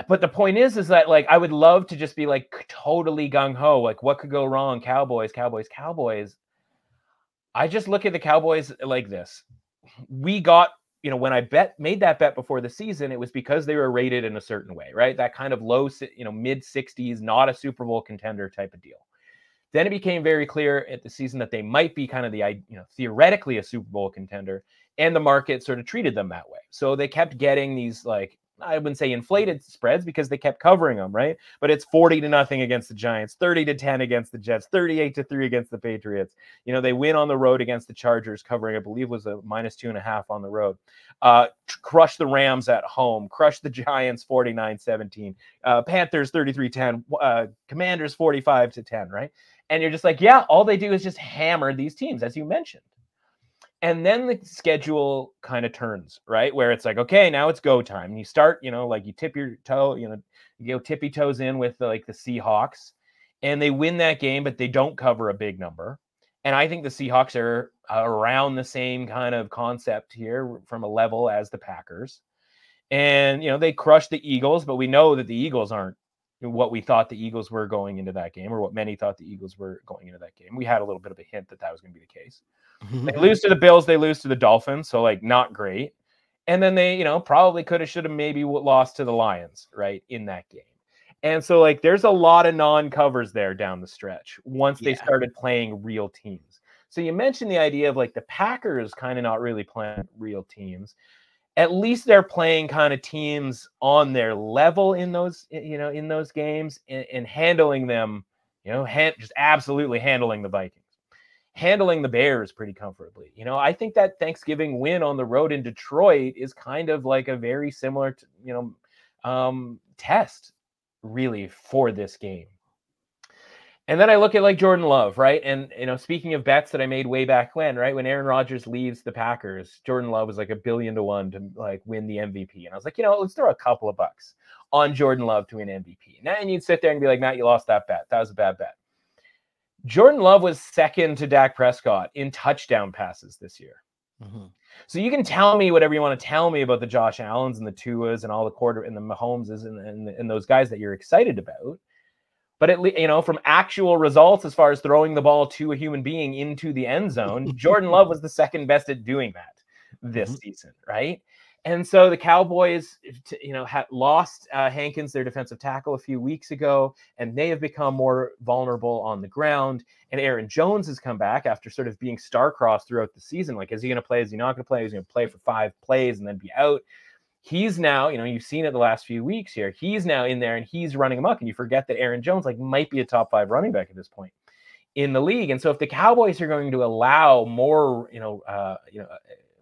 But the point is, is that like I would love to just be like totally gung ho. Like, what could go wrong? Cowboys, Cowboys, Cowboys. I just look at the Cowboys like this. We got you know, when I bet made that bet before the season, it was because they were rated in a certain way, right? That kind of low, you know, mid 60s, not a Super Bowl contender type of deal. Then it became very clear at the season that they might be kind of the, you know, theoretically a Super Bowl contender, and the market sort of treated them that way. So they kept getting these like I wouldn't say inflated spreads because they kept covering them, right? But it's 40 to nothing against the Giants, 30 to 10 against the Jets, 38 to 3 against the Patriots. You know, they win on the road against the Chargers, covering, I believe, was a minus two and a half on the road. Uh, crush the Rams at home, crush the Giants 49 17, uh, Panthers 33 10, uh, Commanders 45 to 10, right? And you're just like, yeah, all they do is just hammer these teams, as you mentioned and then the schedule kind of turns right where it's like okay now it's go time. You start you know like you tip your toe you know you go tippy toes in with the, like the seahawks and they win that game but they don't cover a big number and i think the seahawks are uh, around the same kind of concept here from a level as the packers and you know they crushed the eagles but we know that the eagles aren't what we thought the eagles were going into that game or what many thought the eagles were going into that game. We had a little bit of a hint that that was going to be the case they lose to the Bills, they lose to the Dolphins, so like not great. And then they, you know, probably could have, should have, maybe lost to the Lions, right, in that game. And so, like, there's a lot of non covers there down the stretch once they started playing real teams. So, you mentioned the idea of like the Packers kind of not really playing real teams. At least they're playing kind of teams on their level in those, you know, in those games and, and handling them, you know, hand, just absolutely handling the Vikings handling the Bears pretty comfortably. You know, I think that Thanksgiving win on the road in Detroit is kind of like a very similar, to, you know, um, test really for this game. And then I look at like Jordan Love, right? And you know, speaking of bets that I made way back when, right? When Aaron Rodgers leaves the Packers, Jordan Love was like a billion to one to like win the MVP. And I was like, you know, let's throw a couple of bucks on Jordan Love to win MVP. And you'd sit there and be like, Matt, you lost that bet. That was a bad bet. Jordan Love was second to Dak Prescott in touchdown passes this year. Mhm. So you can tell me whatever you want to tell me about the Josh Allens and the Tuas and all the quarter and the Mahomeses and, and, and those guys that you're excited about. But at least, you know, from actual results as far as throwing the ball to a human being into the end zone, <laughs> Jordan Love was the second best at doing that this Mhm. season, right? And so the Cowboys, you know, had lost uh, Hankins, their defensive tackle, a few weeks ago, and they have become more vulnerable on the ground. And Aaron Jones has come back after sort of being star-crossed throughout the season. Like, is he going to play? Is he not going to play? Is he going to play for five plays and then be out? He's now, you know, you've seen it the last few weeks here. He's now in there and he's running amok. And you forget that Aaron Jones, like, might be a top five running back at this point in the league. And so if the Cowboys are going to allow more, you know, uh, you know,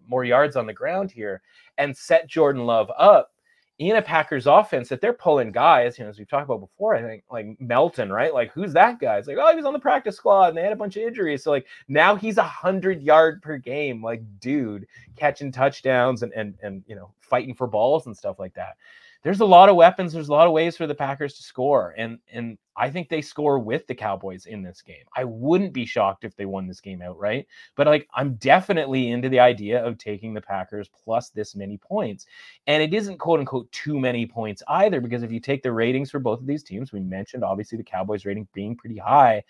more yards on the ground here and set Jordan Love up in a Packers offense that they're pulling guys, you know, as we've talked about before, I think like Melton, right? Like, who's that guy? It's like, oh, he was on the practice squad and they had a bunch of injuries. So, like, now he's a hundred yard per game, like, dude, catching touchdowns and and and you know, fighting for balls and stuff like that. There's a lot of weapons, there's a lot of ways for the Packers to score. And and I think they score with the Cowboys in this game. I wouldn't be shocked if they won this game outright, but like I'm definitely into the idea of taking the Packers plus this many points. And it isn't quote unquote too many points either, because if you take the ratings for both of these teams, we mentioned obviously the Cowboys rating being pretty high.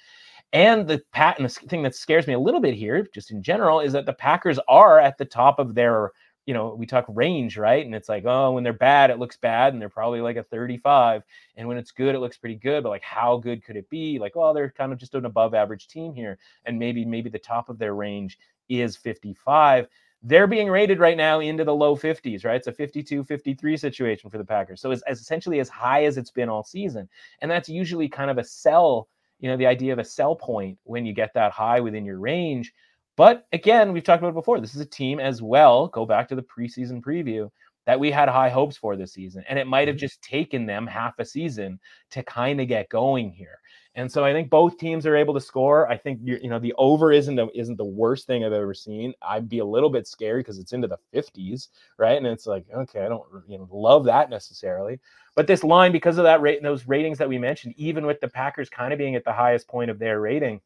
And the pat and the thing that scares me a little bit here, just in general, is that the Packers are at the top of their, you know, we talk range, right? And it's like, oh, when they're bad, it looks bad, and they're probably like a 35. And when it's good, it looks pretty good. But like, how good could it be? Like, well, they're kind of just an above average team here. And maybe, maybe the top of their range is 55 they're being rated right now into the low 50s, right? It's a 52 53 situation for the Packers. So it's, it's essentially as high as it's been all season. And that's usually kind of a sell, you know, the idea of a sell point when you get that high within your range. But again, we've talked about it before. This is a team as well. Go back to the preseason preview that we had high hopes for this season. And it might have mm-hmm. just taken them half a season to kind of get going here. And so I think both teams are able to score. I think you know the over isn't a, isn't the worst thing I've ever seen. I'd be a little bit scared because it's into the 50s, right? And it's like, okay, I don't you know love that necessarily. But this line, because of that rate, and those ratings that we mentioned, even with the Packers kind of being at the highest point of their rating,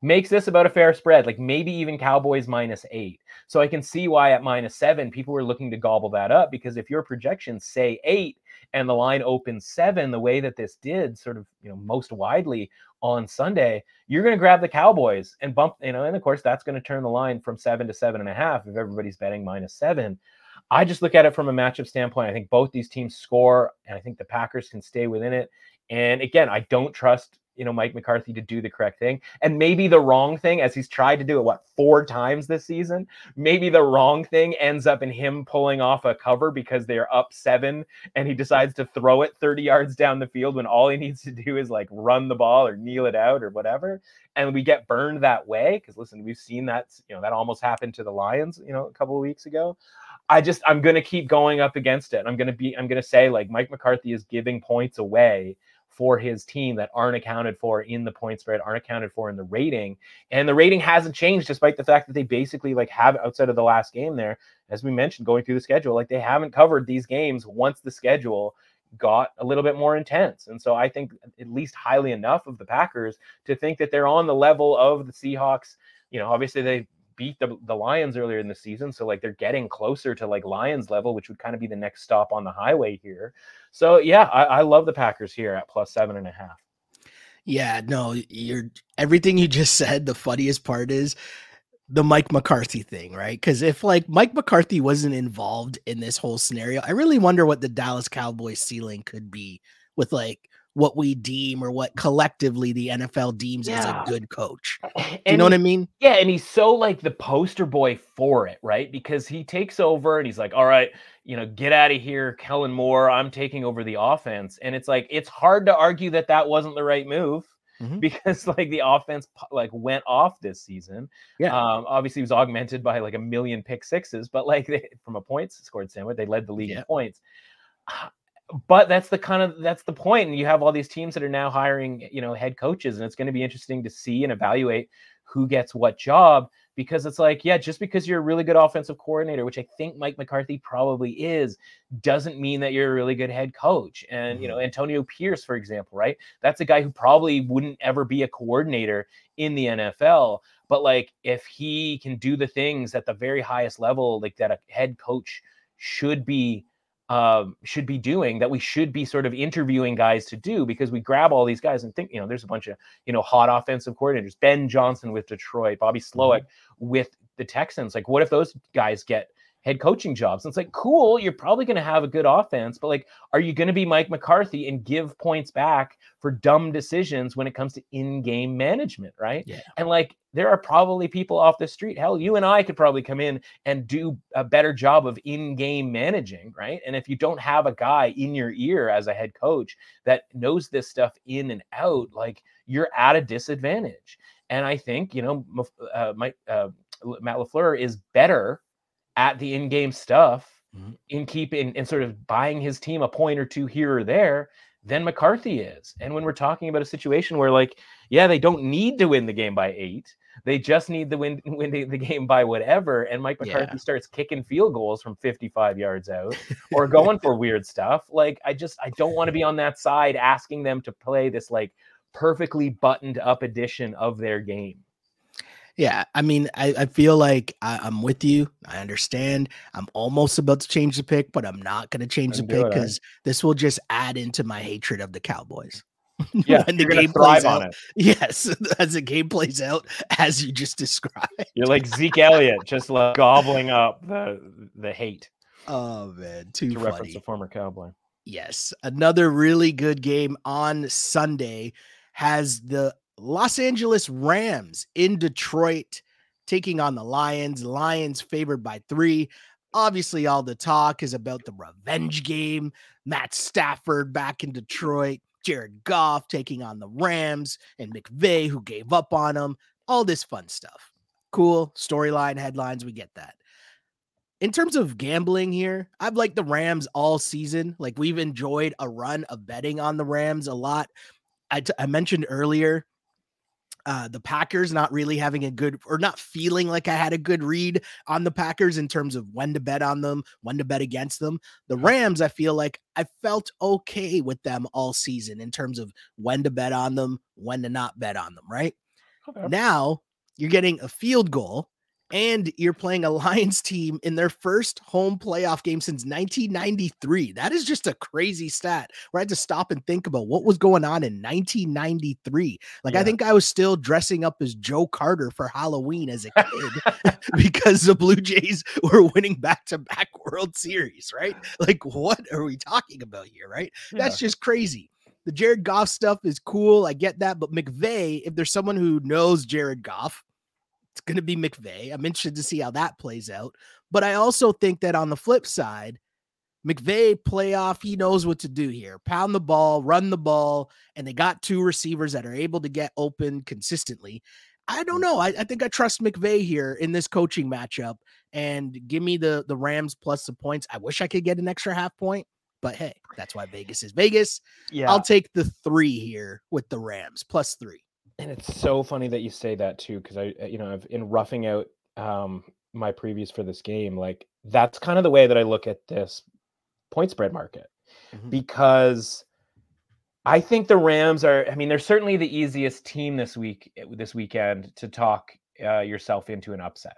makes this about a fair spread, like maybe even Cowboys minus eight. So I can see why at minus seven, people were looking to gobble that up because if your projections say eight and the line opens seven, the way that this did, sort of, you know, most widely on Sunday, you're going to grab the Cowboys and bump, you know, and of course that's going to turn the line from seven to seven and a half if everybody's betting minus seven. I just look at it from a matchup standpoint. I think both these teams score, and I think the Packers can stay within it. And again, I don't trust you know Mike McCarthy to do the correct thing. And maybe the wrong thing as he's tried to do it what four times this season? Maybe the wrong thing ends up in him pulling off a cover because they're up 7 and he decides to throw it 30 yards down the field when all he needs to do is like run the ball or kneel it out or whatever. And we get burned that way cuz listen we've seen that you know that almost happened to the Lions you know a couple of weeks ago. I just I'm going to keep going up against it. I'm going to be I'm going to say like Mike McCarthy is giving points away for his team that aren't accounted for in the point spread, aren't accounted for in the rating. And the rating hasn't changed despite the fact that they basically like have outside of the last game there, as we mentioned, going through the schedule, like they haven't covered these games once the schedule got a little bit more intense. And so I think at least highly enough of the Packers to think that they're on the level of the Seahawks. You know, obviously they beat the, the Lions earlier in the season. So like they're getting closer to like Lions level, which would kind of be the next stop on the highway here. So yeah, I, I love the Packers here at plus seven and a half. Yeah, no, you're everything you just said. The funniest part is the Mike McCarthy thing, right? Because if like Mike McCarthy wasn't involved in this whole scenario, I really wonder what the Dallas Cowboys ceiling could be with like what we deem or what collectively the NFL deems yeah. as a good coach. You know what I mean? Yeah, and he's so like the poster boy for it, right? Because he takes over and he's like, "All right, you know, get out of here, Kellen Moore. I'm taking over the offense." And it's like it's hard to argue that that wasn't the right move. Mm-hmm. Because <laughs> like the offense like went off this season, yeah. Um, obviously, it was augmented by like a million pick sixes, but like they, from a points scored standpoint, they led the league yeah. in points but that's the kind of that's the point and you have all these teams that are now hiring you know head coaches and it's going to be interesting to see and evaluate who gets what job because it's like yeah just because you're a really good offensive coordinator which i think mike mccarthy probably is doesn't mean that you're a really good head coach and you know mm-hmm. antonio pierce for example right that's a guy who probably wouldn't ever be a coordinator in the nfl but like if he can do the things at the very highest level like that a head coach should be um, should be doing that we should be sort of interviewing guys to do because we grab all these guys and think you know there's a bunch of you know hot offensive coordinators ben johnson with detroit bobby slowik mm-hmm. with the texans like what if those guys get head coaching jobs. And it's like, cool, you're probably going to have a good offense, but like, are you going to be Mike McCarthy and give points back for dumb decisions when it comes to in game management? Right. Yeah. And like, there are probably people off the street. Hell, you and I could probably come in and do a better job of in game managing. Right. And if you don't have a guy in your ear as a head coach that knows this stuff in and out, like, you're at a disadvantage. And I think, you know, uh, my, uh, Matt LaFleur is better at the in-game stuff mm-hmm. in keeping and sort of buying his team a point or two here or there than McCarthy is. And when we're talking about a situation where like, yeah, they don't need to win the game by eight. They just need to win, <laughs> win the, the game by whatever. And Mike McCarthy yeah. starts kicking field goals from 55 yards out <laughs> or going for weird stuff. Like, I just, I don't want to be on that side asking them to play this like perfectly buttoned up edition of their game. Yeah, I mean, I, I feel like I, am with you. I understand. I'm almost about to change the pick, but I'm not going to change the pick because this will just add into my hatred of the Cowboys. <laughs> Yeah, when the game plays out, it. Yes, <laughs> as the game plays out, as you just described. You're like Zeke Elliott, just like gobbling up the the hate. Oh man, too to funny. reference a former Cowboy. Yes, another really good game on Sunday has the Los Angeles Rams in Detroit taking on the Lions. Lions favored by three. Obviously, all the talk is about the revenge game. Matt Stafford back in Detroit. Jared Goff taking on the Rams and McVay, who gave up on him. All this fun stuff. Cool storyline headlines. We get that. In terms of gambling here, I've liked the Rams all season. Like we've enjoyed a run of betting on the Rams a lot. I, t- I mentioned earlier uh, the Packers not really having a good or not feeling like I had a good read on the Packers in terms of when to bet on them, when to bet against them. The Rams, I feel like I felt okay with them all season in terms of when to bet on them, when to not bet on them, right? Okay. Now you're getting a field goal and you're playing a Lions team in their first home playoff game since 1993. That is just a crazy stat where I had to stop and think about what was going on in 1993. Like, yeah. I think I was still dressing up as Joe Carter for Halloween as a kid <laughs> because the Blue Jays <laughs> were winning back to back World Series, right? Like, what are we talking about here, right? Yeah. That's just crazy. The Jared Goff stuff is cool. I get that. But McVay, if there's someone who knows Jared Goff, it's going to be McVay. I'm interested to see how that plays out. But I also think that on the flip side, McVay playoff, he knows what to do here. Pound the ball, run the ball, and they got two receivers that are able to get open consistently. I don't mm. know. I, I think I trust McVay here in this coaching matchup and give me the the Rams plus the points. I wish I could get an extra half point, but hey, that's why Vegas is Vegas. Yeah. I'll take the three here with the Rams plus three and it's so funny that you say that too because i you know i've in roughing out um my previews for this game like that's kind of the way that i look at this point spread market mm-hmm. because i think the rams are i mean they're certainly the easiest team this week eh, this weekend to talk uh, yourself into an upset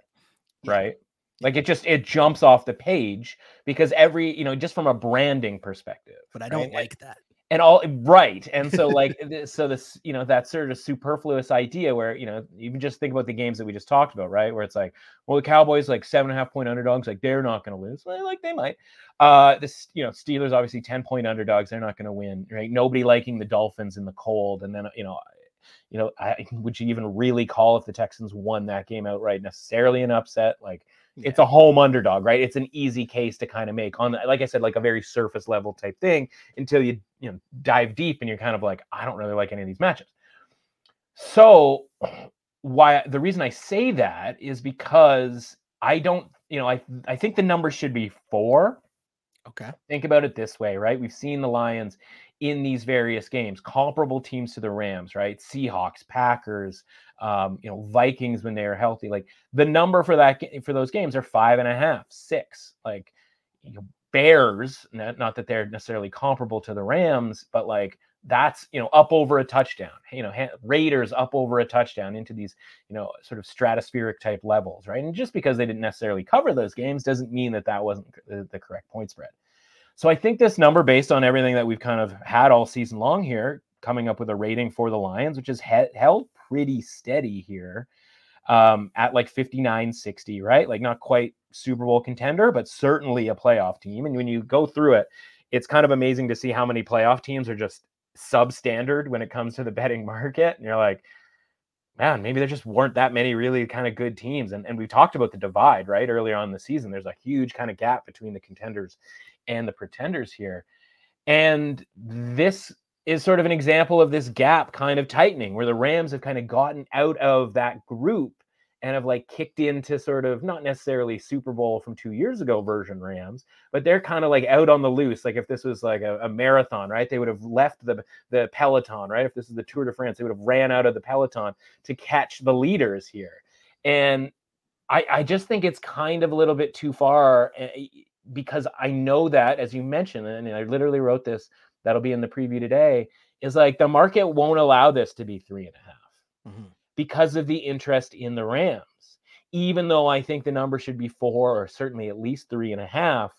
right like it just it jumps off the page because every you know just from a branding perspective but i don't right? like that and all right and so <laughs> like so this you know that sort of superfluous idea where you know even just think about the games that we just talked about right where it's like well the cowboys like seven and a half point underdogs like they're not going to lose. Well, like they might. Uh this you know steelers obviously 10 point underdogs they're not going to win right? Nobody liking the dolphins in the cold and then you know you know I, would you even really call if the texans won that game outright necessarily an upset? Like yeah. it's a home underdog, right? It's an easy case to kind of make on, like I said, like a very surface level type thing until you you know dive deep and you're kind of like, I don't really like any of these matchups. So <clears throat> why the reason I say that is because I don't, you know, I I think the number should be four. Okay. Think about it this way, right? We've seen the Lions in these various games, comparable teams to the Rams, right? Seahawks, Packers, um, you know, Vikings when they are healthy. Like the number for that for those games are five and a half, six. Like you know, Bears, not, not that they're necessarily comparable to the Rams, but like that's you know up over a touchdown. You know, Raiders up over a touchdown into these you know sort of stratospheric type levels, right? And just because they didn't necessarily cover those games doesn't mean that that wasn't the, the correct point spread. So I think this number, based on everything that we've kind of had all season long here, coming up with a rating for the Lions, which is he- held pretty steady here um, at like 59 60, right? Like not quite Super Bowl contender, but certainly a playoff team. And when you go through it, it's kind of amazing to see how many playoff teams are just substandard when it comes to the <laughs> betting market. And you're like, man, maybe there just weren't that many really kind of good teams. And, and we talked about the divide, right? Earlier on the season, there's a huge kind of gap between the contenders and the pretenders here. And this is sort of an example of this gap kind of tightening where the Rams have kind of gotten out of that group and have like kicked into sort of not necessarily Super Bowl from two years ago version Rams, but they're kind of like out on the loose. Like if this was like a, a, marathon, right? They would have left the the peloton, right? If this is the Tour de France, they would have ran out of the peloton to catch the leaders here. And I, I just think it's kind of a little bit too far eh, because I know that, as you mentioned, and I literally wrote this, that'll be in the preview today, is like the market won't allow this to be three and a half mm-hmm. because of the interest in the Rams. Even though I think the number should be four or certainly at least three and a half,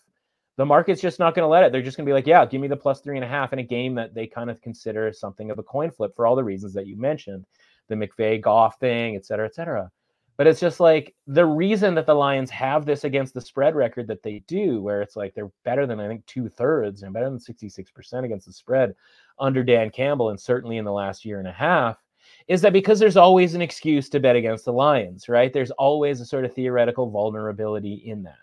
the market's just not going to let it. They're just going to be like, yeah, give me the plus three and a half in a game that they kind of consider something of a coin flip for all the reasons that you mentioned the McVay Goff thing, et cetera, et cetera. But it's just like the reason that the Lions have this against the spread record that they do, where it's like they're better than I think two thirds and better than 66% against the spread under Dan Campbell, and certainly in the last year and a half, is that because there's always an excuse to bet against the Lions, right? There's always a sort of theoretical vulnerability in that.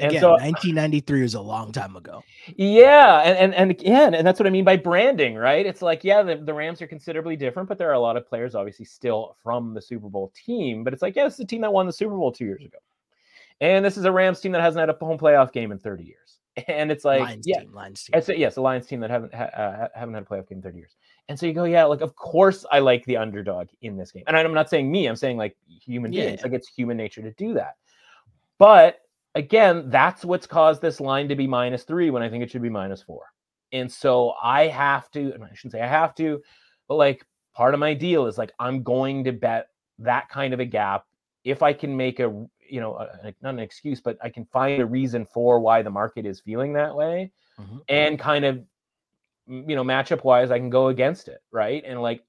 And Again, so 1993 was a long time ago. Yeah, and and and again, and that's what I mean by branding, right? It's like, yeah, the, the Rams are considerably different, but there are a lot of players obviously still from the Super Bowl team. But it's like, yeah, this is a team that won the Super Bowl two years ago, and this is a Rams team that hasn't had a home playoff game in 30 years. <laughs> And it's like, Lions yeah, team, Lions team. It's a, yes, a Lions team that haven't ha- uh, haven't had a playoff game in 30 years. And so you go, yeah, like of course I like the underdog in this game, and I'm not saying me, I'm saying like human yeah. beings, like it's human nature to do that. But again, that's what's caused this line to be minus three when I think it should be minus four. And so I have to, and I shouldn't say I have to, but like part of my deal is like I'm going to bet that kind of a gap if I can make a, you know, a, not an excuse, but I can find a reason for why the market is feeling that way mm-hmm. and kind of, you know, matchup wise, I can go against it. Right. And like,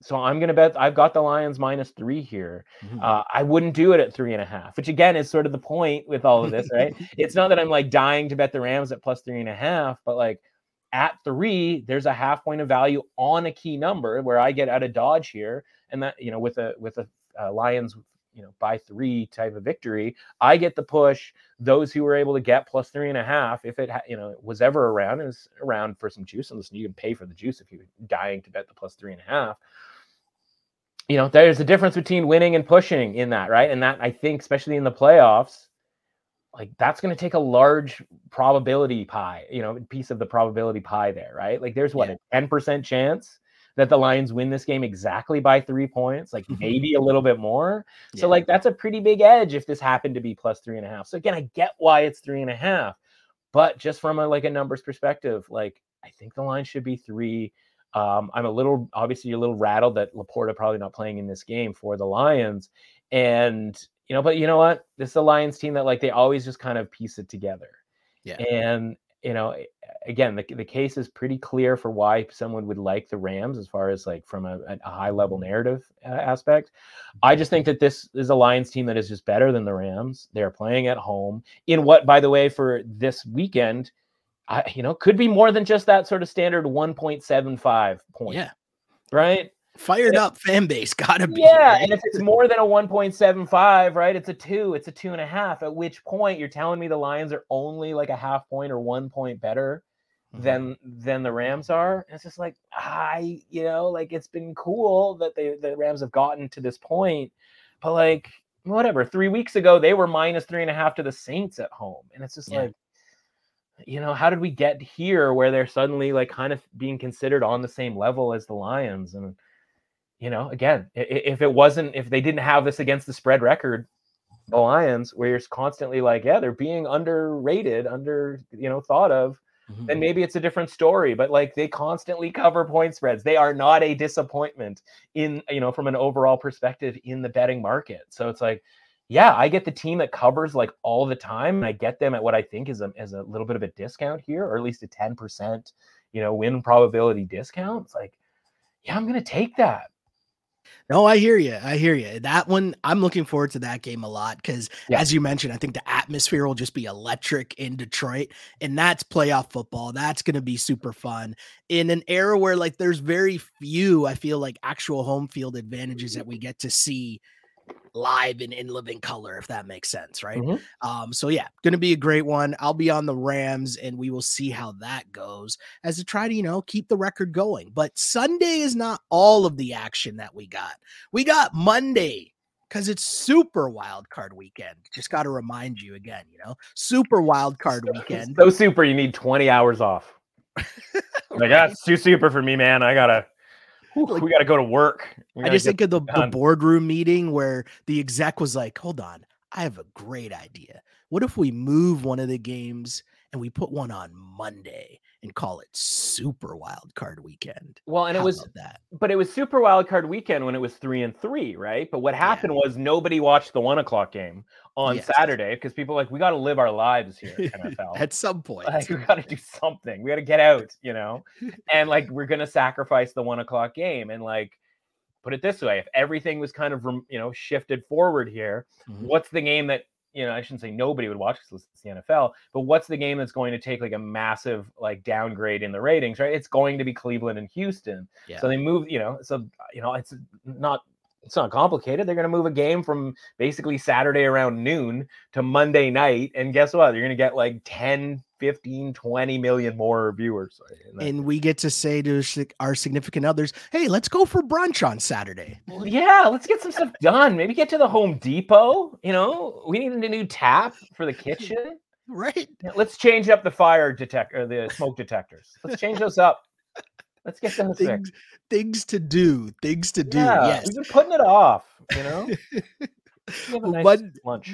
so I'm gonna bet I've got the Lions minus three here. Mm-hmm. Uh, I wouldn't do it at three and a half, which again is sort of the point with all of this, right? <laughs> it's not that I'm like dying to bet the Rams at plus three and a half, but like at three, there's a half point of value on a key number where I get out of dodge here, and that you know with a with a uh, Lions you know by three type of victory, I get the push. Those who were able to get plus three and a half, if it you know was ever around, is around for some juice. And listen, you can pay for the juice if you're dying to bet the plus three and a half you know, there's a difference between winning and pushing in that, right? And that I think, especially in the playoffs, like that's going to take a large probability pie, you know, piece of the probability pie there, right? Like there's what yeah. a 10% chance that the Lions win this game exactly by three points, like mm-hmm. maybe a little bit more. Yeah. So, like, that's a pretty big edge if this happened to be plus three and a half. So, again, I get why it's three and a half, but just from a like a numbers perspective, like I think the line should be three. Um, I'm a little obviously a little rattled that LaPorta probably not playing in this game for the Lions, and you know, but you know what? This is a Lions team that like they always just kind of piece it together. Yeah. And you know, again, the, the case is pretty clear for why someone would like the Rams as far as like from a, a high level narrative uh, aspect. I just think that this is a Lions team that is just better than the Rams. They're playing at home in what, by the way, for this weekend, I, you know, could be more than just that sort of standard 1.75 point. Yeah. Right fired up fan base <laughs> gotta be yeah right? and if it's more than a 1.75 right it's a two it's a two and a half at which point you're telling me the lions are only like a half point or one point better mm-hmm. than than the rams are and it's just like i you know like it's been cool that they the rams have gotten to this point but like whatever three weeks ago they were minus three and a half to the saints at home and it's just yeah. like you know how did we get here where they're suddenly like kind of being considered on the same level as the lions and you know, again, if it wasn't, if they didn't have this against the spread record, the Lions, where you're constantly like, yeah, they're being underrated, under, you know, thought of, mm-hmm. then maybe it's a different story. But like they constantly cover point spreads. They are not a disappointment in, you know, from an overall perspective in the betting market. So it's like, yeah, I get the team that covers like all the time. And I get them at what I think is a, is a little bit of a discount here, or at least a 10%, you know, win probability discount. It's like, yeah, I'm going to take that. No, I hear you. I hear you. That one, I'm looking forward to that game a lot because, yeah. as you mentioned, I think the atmosphere will just be electric in Detroit, and that's playoff football. That's going to be super fun in an era where, like, there's very few, I feel like, actual home field advantages that we get to see live and in living color, if that makes sense, right? Mm-hmm. Um, so yeah, gonna be a great one. I'll be on the Rams, and we will see how that goes as to try to you know keep the record going. But Sunday is not all of the action that we got. We got Monday because it's super wild card weekend. Just got to remind you again, you know, super wild card weekend. so super, you need 20 hours off. <laughs> like that's too super for me, man. I gotta like, we got to go to work. I just think of the, the boardroom meeting where the exec was like, hold on, I have a great idea. What if we move one of the games and we put one on Monday and call it Super Wild Card Weekend. Well, and How it was that, but it was Super Wild Card Weekend when it was three and three, right? But what happened yeah. was nobody watched the one o'clock game on yes. Saturday because people like we got to live our lives here, <laughs> NFL. At some <laughs> point, like, we got to do something. We got to get out, you know, and like we're gonna sacrifice the one o'clock game and like put it this way if everything was kind of you know shifted forward here mm-hmm. what's the game that you know, I shouldn't say nobody would watch because it's the NFL, but what's the game that's going to take like a massive like downgrade in the ratings, right? It's going to be Cleveland and Houston. Yeah. So they move, you know, so you know, it's not it's not complicated. They're going to move a game from basically Saturday around noon to Monday night. And guess what? You're going to get like 10, 15, 20 million more viewers. And we get to say to our significant others, hey, let's go for brunch on Saturday. Well, yeah, let's get some stuff done. Maybe get to the Home Depot. You know, we need a new tap for the kitchen. <laughs> right. Let's change up the fire detector, the smoke detectors. Let's change those up. Let's get those things, things to do. Things to do. Yeah, yes. We've been putting it off, you know. <laughs> Nice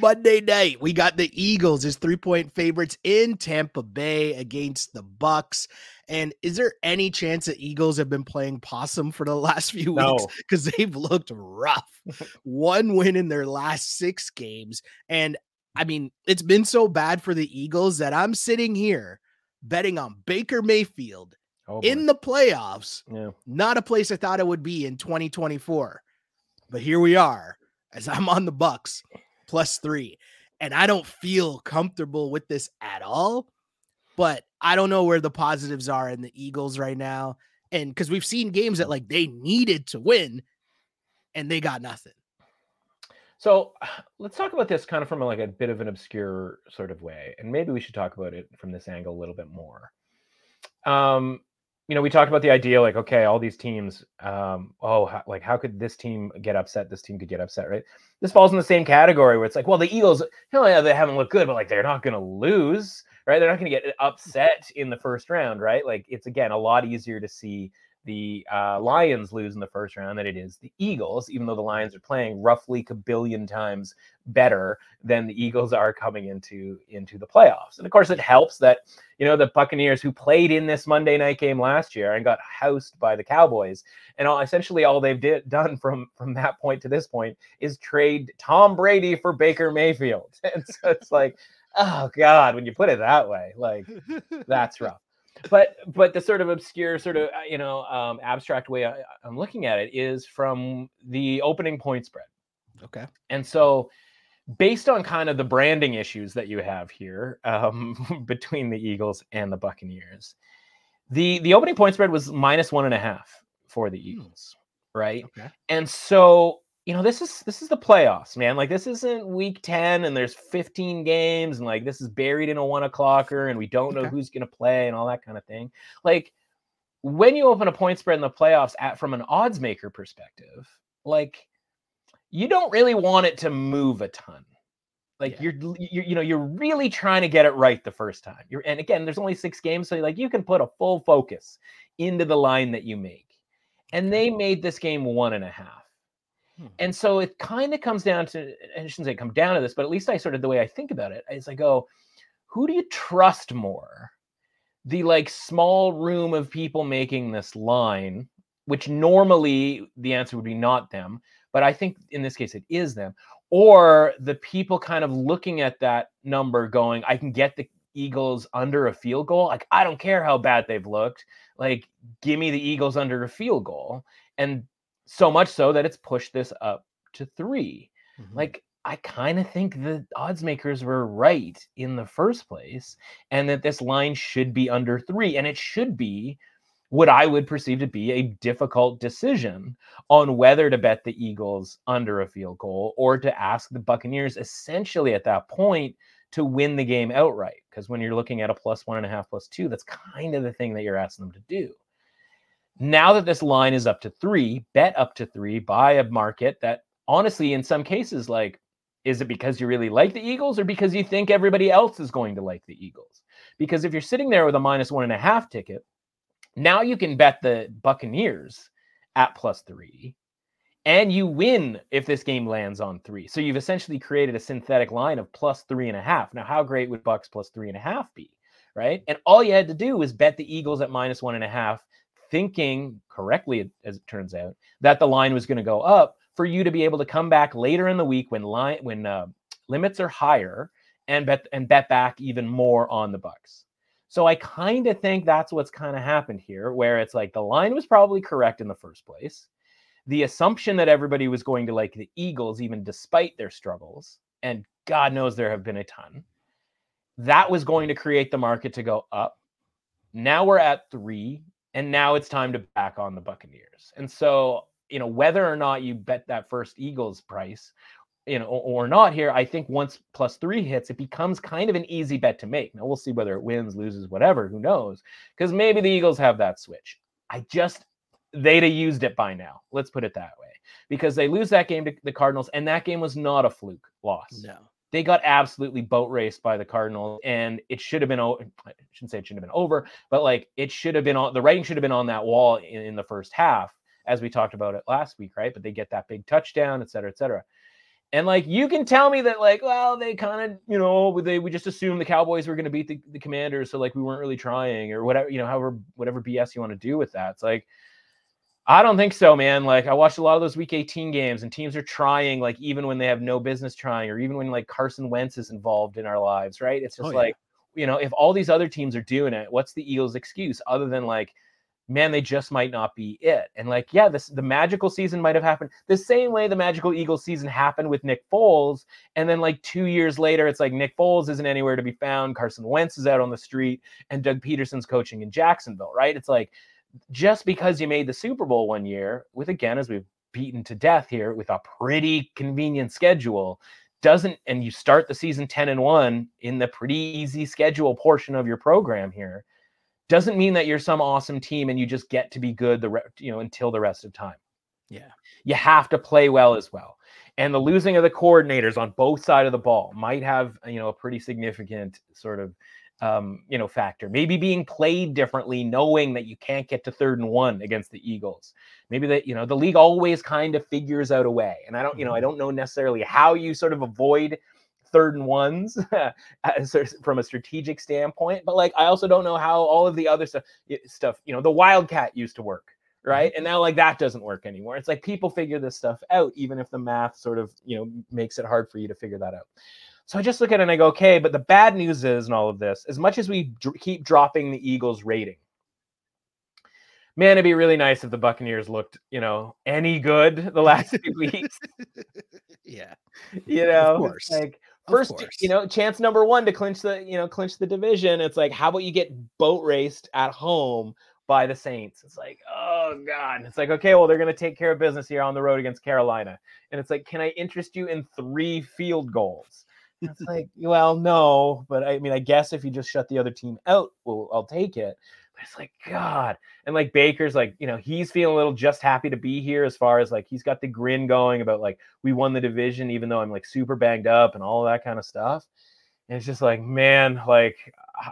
Monday night, we got the Eagles as three point favorites in Tampa Bay against the Bucks. And is there any chance that Eagles have been playing possum for the last <laughs> few weeks? Because <laughs> they've looked rough. One win in their last six games. And I mean, it's been so bad for the Eagles that I'm sitting here betting on Baker Mayfield oh in the playoffs. Yeah. Not a place I thought it would be in 2024. But here we are as I'm on the Bucks plus 3 and I don't feel comfortable with this at all. But I don't know where the positives are in the Eagles right now. And because we've seen games that like they needed to win and they got nothing. So let's talk about this kind of from a, like a bit of an obscure sort of way, and maybe we should talk about it from this angle a little bit more. Um, you know, we talked about the idea like, okay, all these teams, um, oh, how, like how could this team get upset? This team could get upset, right? This falls in the same category where it's like, well, the Eagles, know, yeah, they haven't looked good, but like they're not going to lose, right? They're not going to get upset in the first round, right? Like it's again a lot easier to see the uh, Lions lose in the first round than it is the Eagles, even though the Lions are playing roughly a billion times better than the Eagles are coming into into the playoffs. And of course, it helps that you know the Buccaneers who played in this Monday night game last year and got housed by the Cowboys, and all, essentially all they've did, done from from that point to this point is trade Tom Brady for Baker Mayfield, <laughs> and so it's like oh god, when you put it that way, like <laughs> that's rough. But but the sort of obscure, sort of uh, you know um, abstract way I, I'm looking at it is from the opening point spread. Okay. And so, based on kind of the branding issues that you have here um, <laughs> between the Eagles and the Buccaneers, the the opening point spread was minus one and a half for the Hmm. Eagles, right? Okay. And so, you know, this is this is the playoffs, man. Like this isn't week 10 and there's 15 games and like this is buried in a one o'clocker and we don't know Okay. who's gonna play and all that kind of thing. Like when you open a point spread in the playoffs at from an odds maker perspective, like you don't really want it to move a ton. Like Yeah. you're, you're you know you're really trying to get it right the first time. You're and again there's only 6 games so like you can put a full focus into the line that you make. And they made this game one and a half. Hmm. And so it kind of comes down to, I shouldn't say come down to this, but at least I sort of the way I think about it is I go, who do you trust more? The like small room of people making this line, which normally the answer would be not them, but I think in this case it is them, or the people kind of looking at that number going, I can get the Eagles under a field goal. Like, I don't care how bad they've looked. Like, give me the Eagles under a field goal. And so much so that it's pushed this up to 3 Mhm. Like, I kind of think the odds makers were right in the first place, and that this line should be under three, and it should be what I would perceive to be a difficult decision on whether to bet the Eagles under a field goal or to ask the Buccaneers essentially at that point to win the game outright. Because when you're looking at a plus one and a half, plus two, that's kind of the thing that you're asking them to do. Now that this line is up to three, bet up to three by a market that honestly, in some cases, like, is it because you really like the Eagles or because you think everybody else is going to like the Eagles? Because if you're sitting there with a minus one and a half ticket, now you can bet the Buccaneers at plus three, and you win if this game lands on three. So you've essentially created a synthetic line of plus three and a half. Now, how great would Bucks plus three and a half be? Right. And all you had to do was bet the Eagles at minus one and a half, thinking correctly, as it turns out, that the line was going to go up for you to be able to come back later in the week when line when uh, limits are higher and bet and bet back even more on the Bucks. So I kind of think that's what's kind of happened here, where it's like the line was probably correct in the first place. The assumption that everybody was going to like the Eagles, even despite their struggles, and God knows there have been a ton, that was going to create the market to go up. Now we're at three, and now it's time to back on the Buccaneers. And so, you know, whether or not you bet that first Eagles price, you know, or, not here, I think once plus three hits, it becomes kind of an easy bet to make. Now we'll see whether it wins, loses, whatever, who knows? Because maybe the Eagles have that switch. I just they'd have used it by now. Let's put it that way. Because they lose that game to the Cardinals, and that game was not a fluke loss No. They got absolutely boat raced by the Cardinals, and it should have been. I shouldn't say it should have been over, but like it should have been on. The writing should have been on that wall in, in the first half, as we talked about it last week, right? But they get that big touchdown, et cetera, et cetera. And like you can tell me that, like, well, they kind of, you know, they we just assumed the Cowboys were going to beat the, the Commanders, so like we weren't really trying, or whatever, you know, however, whatever BS you want to do with that. It's like I don't think so, man. Like I watched a lot of those week 18 games and teams are trying like even when they have no business trying or even when like Carson Wentz is involved in our lives, right? It's oh, just Oh, yeah. like, you know, if all these other teams are doing it, what's the Eagles excuse other than like man, they just might not be it. And like, yeah, this the magical season might have happened the same way the magical Eagles season happened with Nick Foles. And then like two years later, it's like Nick Foles isn't anywhere to be found. Carson Wentz is out on the street, and Doug Pederson's coaching in Jacksonville, right? It's like just because you made the Super Bowl one year, with again, as we've beaten to death here, with a pretty convenient schedule, doesn't and you start the season 10 and 1 in the pretty easy schedule portion of your program here doesn't mean that you're some awesome team and you just get to be good the re- you know until the rest of time Yeah. you have to play well as well and the losing of the coordinators on both side of the ball might have you know a pretty significant sort of um, you know factor. Maybe being played differently knowing that you can't get to third and one against the eagles. Maybe that you know the league always kind of figures out a way. And i don't you know i don't know necessarily how you sort of avoid third and ones <laughs> as sort of from a strategic standpoint but like i also don't know how all of the other stuff stuff you know the wildcat used to work right? And now like that doesn't work anymore. It's like people figure this stuff out even if the math sort of you know makes it hard for you to figure that out So I just look at it and I go, okay, but the bad news is, and all of this, as much as we dr- keep dropping the Eagles' rating, man, it'd be really nice if the Buccaneers looked, you know, any good the last <laughs> few weeks. yeah, You know, of course. like first, you know, chance number one to clinch the, you know, clinch the division. It's like, how about you get boat raced at home by the Saints? It's like, oh god. It's like, okay, well, they're gonna take care of business here on the road against Carolina, and it's like, can I interest you in three field goals? It's like, well, no, but I mean, I guess if you just shut the other team out, well, I'll take it. But it's like, God. And like Baker's like, you know, he's feeling a little just happy to be here as far as like he's got the grin going about like we won the division, even though I'm like super banged up and all that kind of stuff. And it's just like, man, like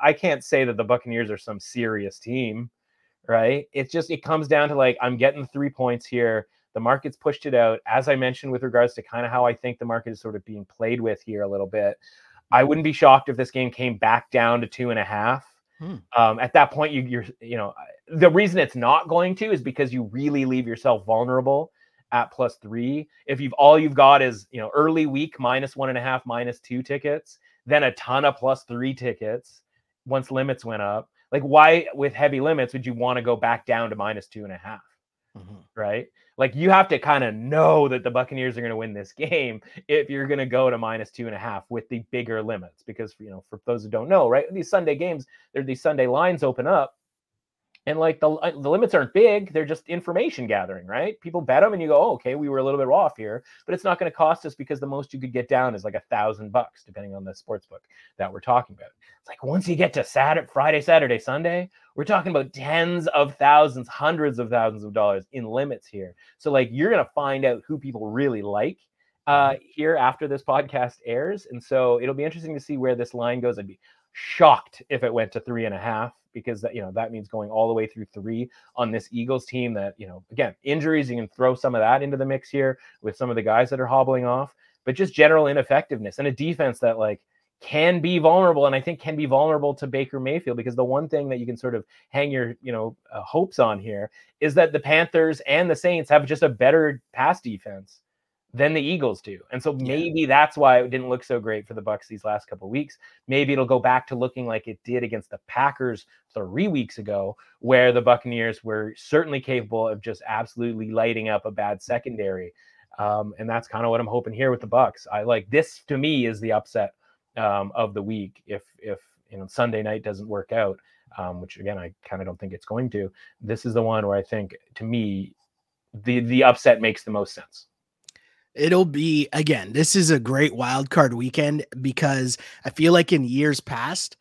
I can't say that the Buccaneers are some serious team, right? It's just it comes down to like I'm getting three points here. The market's pushed it out. As I mentioned with regards to kind of how I think the market is sort of being played with here a little bit. I wouldn't be shocked if this game came back down to two and a half. Hmm. Um, at that point, you, you're, you know, the reason it's not going to is because you really leave yourself vulnerable at plus three. If you've all you've got is, you know, early week minus one and a half, minus two tickets, then a ton of plus three tickets once limits went up. Like, why with heavy limits would you want to go back down to minus two and a half? Mhm. right? Like you have to kind of know that the Buccaneers are going to win this <laughs> game if you're going to go to minus two and a half with the bigger limits. Because you know, for those who don't know, right, these Sunday games, there these Sunday lines open up, and like the uh, the limits aren't big; they're just information gathering, right? People bet them, and you go, oh, okay, we were a little bit off here, but it's not going to cost us because the most you could get down is like a thousand bucks, depending on the sports book that we're talking about. It's like once you get to Saturday, Friday, Saturday, Sunday, we're talking about tens of thousands, hundreds of thousands of dollars in limits here. So like you're gonna find out who people really like uh here after this podcast airs. And so it'll be interesting to see where this line goes. I'd be shocked if it went to three and a half because that you know that means going all the way through three on this Eagles team that you know again injuries you can throw some of that into the mix here with some of the guys that are hobbling off but just general ineffectiveness and a defense that like can be vulnerable and i think can be vulnerable to baker mayfield because the one thing that you can sort of hang your you know uh, hopes on here is that the panthers and the saints have just a better pass defense than the eagles do and so Yeah. maybe that's why it didn't look so great for the bucks these last couple of weeks maybe it'll go back to looking like it did against the packers three weeks ago where the buccaneers were certainly capable of just absolutely lighting up a bad secondary um, and that's kind of what i'm hoping here with the bucks i like this to me is the upset um, of the week if if you know Sunday night doesn't work out, um, which again I kind of don't think it's going to. This is the one where I think to me the the upset makes the most sense. It'll be again. This is a great wild card weekend because I feel like in years past,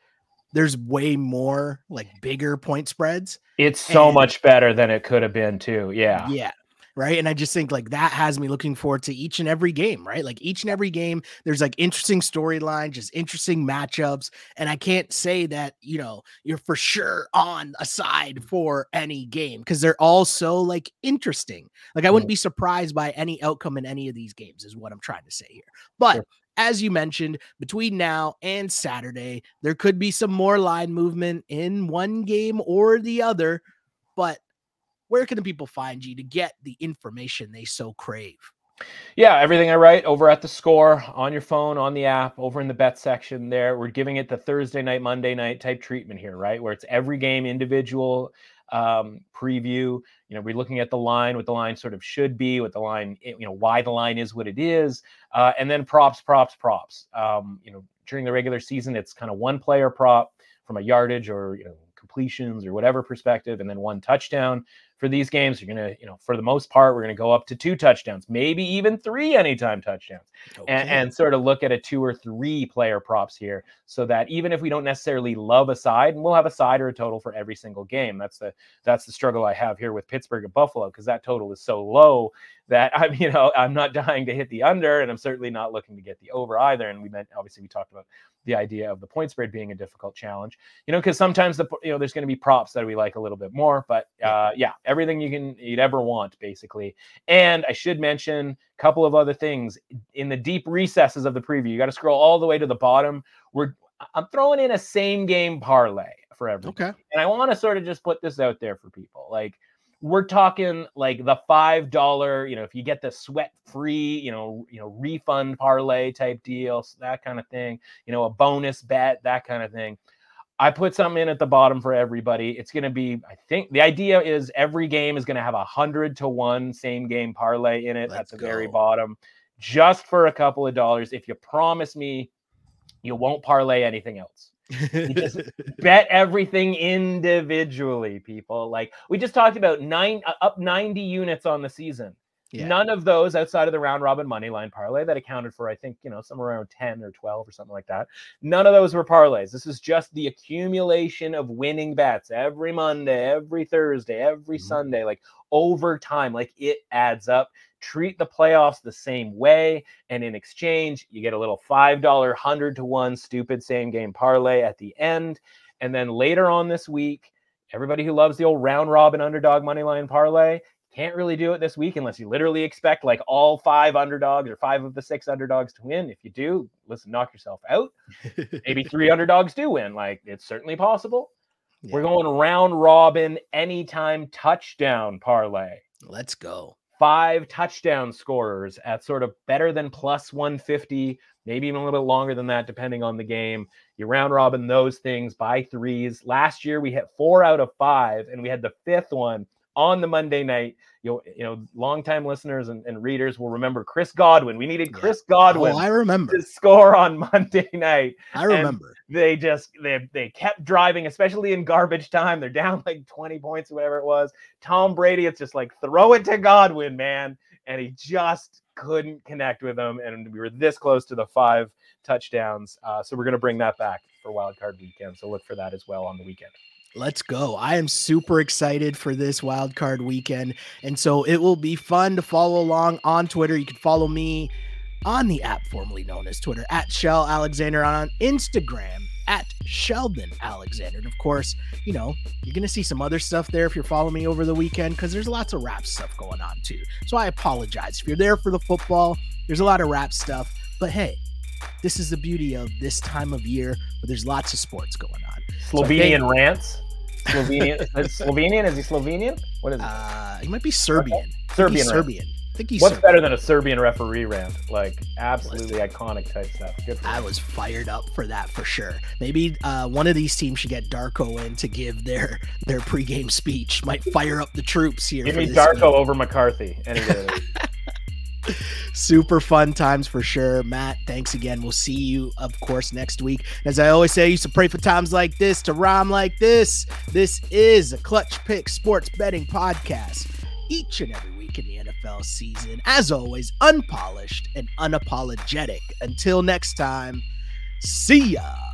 there's way more like bigger point spreads. It's so And- much better than it could have been too. Yeah. Yeah. Right. And I just think like that has me looking forward to each and every game, right? Like each and every game, there's like interesting storyline, just interesting matchups. And I can't say that, you know, you're for sure on a side for any game because they're all so like interesting. Like I wouldn't mm-hmm. be surprised by any outcome in any of these games, is what I'm trying to say here. But Sure. as you mentioned, between now and Saturday, there could be some more line movement in one game or the other. But where can the people find you to get the information they so crave? Yeah, everything I write over at the score on your phone, on the app, over in the bet section there. We're giving it the Thursday night, Monday night type treatment here, right? Where it's every game individual um, preview. You know, we're looking at the line, what the line sort of should be, what the line, you know, why the line is what it is, uh, and then props, props, props. Um, you know, during the regular season, it's kind of one player prop from a yardage or you know completions or whatever perspective, and then one touchdown for these games. You're gonna, you know, for the most part, we're gonna go up to two touchdowns, maybe even three anytime touchdowns, and, and sort of look at a two or three player props here, so that even if we don't necessarily love a side, and we'll have a side or a total for every single game. That's the that's the struggle I have here with Pittsburgh and Buffalo because that total is so low that <laughs> I'm, you know, I'm not dying to hit the under, and I'm certainly not looking to get the over either. And we meant obviously we talked about the idea of the point spread being a difficult challenge, you know, because sometimes the you know there's going to be props that we like a little bit more, but uh, yeah, everything you can you'd ever want basically. And I should mention a couple of other things in the deep recesses of the preview. You got to scroll all the way to the bottom. We're I'm throwing in a same game parlay for everyone. Okay. And I want to sort of just put this out there for people. Like we're talking like the five dollar, you know, if you get the sweat free, you know, you know, refund parlay type deals, that kind of thing, you know, a bonus bet, that kind of thing. I put something in at the bottom for everybody. It's going to be, I think the idea is every game is going to have a hundred to one same game parlay in it Let's at the go. very bottom, just for a couple of dollars. If you promise me you won't parlay anything else. You just <laughs> bet everything individually, people. Like we just talked about nine uh, up 90 units on the season. Yeah. None of those outside of the round robin money line parlay that accounted for, I think, you know, somewhere around 10 or 12 or something like that. None of those were parlays. This is just the accumulation of winning bets every Monday, every Thursday, every mm-hmm. Sunday, like over time. Like it adds up. Treat the playoffs the same way. And in exchange, you get a little $5, 100 to 1 stupid same game parlay at the end. And then later on this week, everybody who loves the old round robin underdog money line parlay, can't really do it this week unless you literally expect like all five underdogs or five of the six underdogs to win. If you do, listen, knock yourself out. Maybe three <laughs> underdogs do win. Like it's certainly possible. Yeah. We're going round robin anytime touchdown parlay. Let's go. Five touchdown scorers at sort of better than plus 150, maybe even a little bit longer than that, depending on the game. You round robin those things by threes. Last year we hit four out of five, and we had the fifth one on the Monday night. You know, you know, longtime listeners and, and readers will remember Chris Godwin. We needed Chris yeah. Godwin. Oh, I remember to score on <laughs> Monday night. I remember. And they just they they kept driving, especially in garbage time. They're down <laughs> like 20 points, whatever it was. Tom Brady, it's just like throw it to Godwin, man. And he just couldn't connect with them. And we were this close to the five touchdowns. Uh, so we're gonna bring that back for wild card weekend. So look for that as well on the weekend. Let's go. I am super excited for this wild card weekend. And so it will be fun to follow along on Twitter. You can follow me on the app formerly known as Twitter at Shell Alexander on Instagram at Sheldon Alexander. And of course, you know, you're going to see some other stuff there if you're following me over the weekend because there's lots of rap stuff going on too. So I apologize. If you're there for the football, there's a lot of rap stuff. But hey, this is the beauty of this time of year where there's lots of sports going on. Slovenian so rants. <laughs> Slovenian. Slovenian? Is he Slovenian? What is it? Uh, he might be Serbian. Okay. Serbian. Serbian. I think he's What's Serbian. better than a Serbian referee rant? Like absolutely iconic type stuff. Good. I was fired up for that for sure. Maybe uh, one of these teams should get Darko in to give their their pregame speech. Might fire up the troops here. Give me Darko over McCarthy any day. <laughs> Super fun times for sure. Matt, thanks again. We'll see you, of course, next week. As I always say, I used to pray for times like this to rhyme like this. This is a Clutch Pick Sports Betting Podcast. Each and every week in the NFL season, as always, unpolished and unapologetic. Until next time, see ya.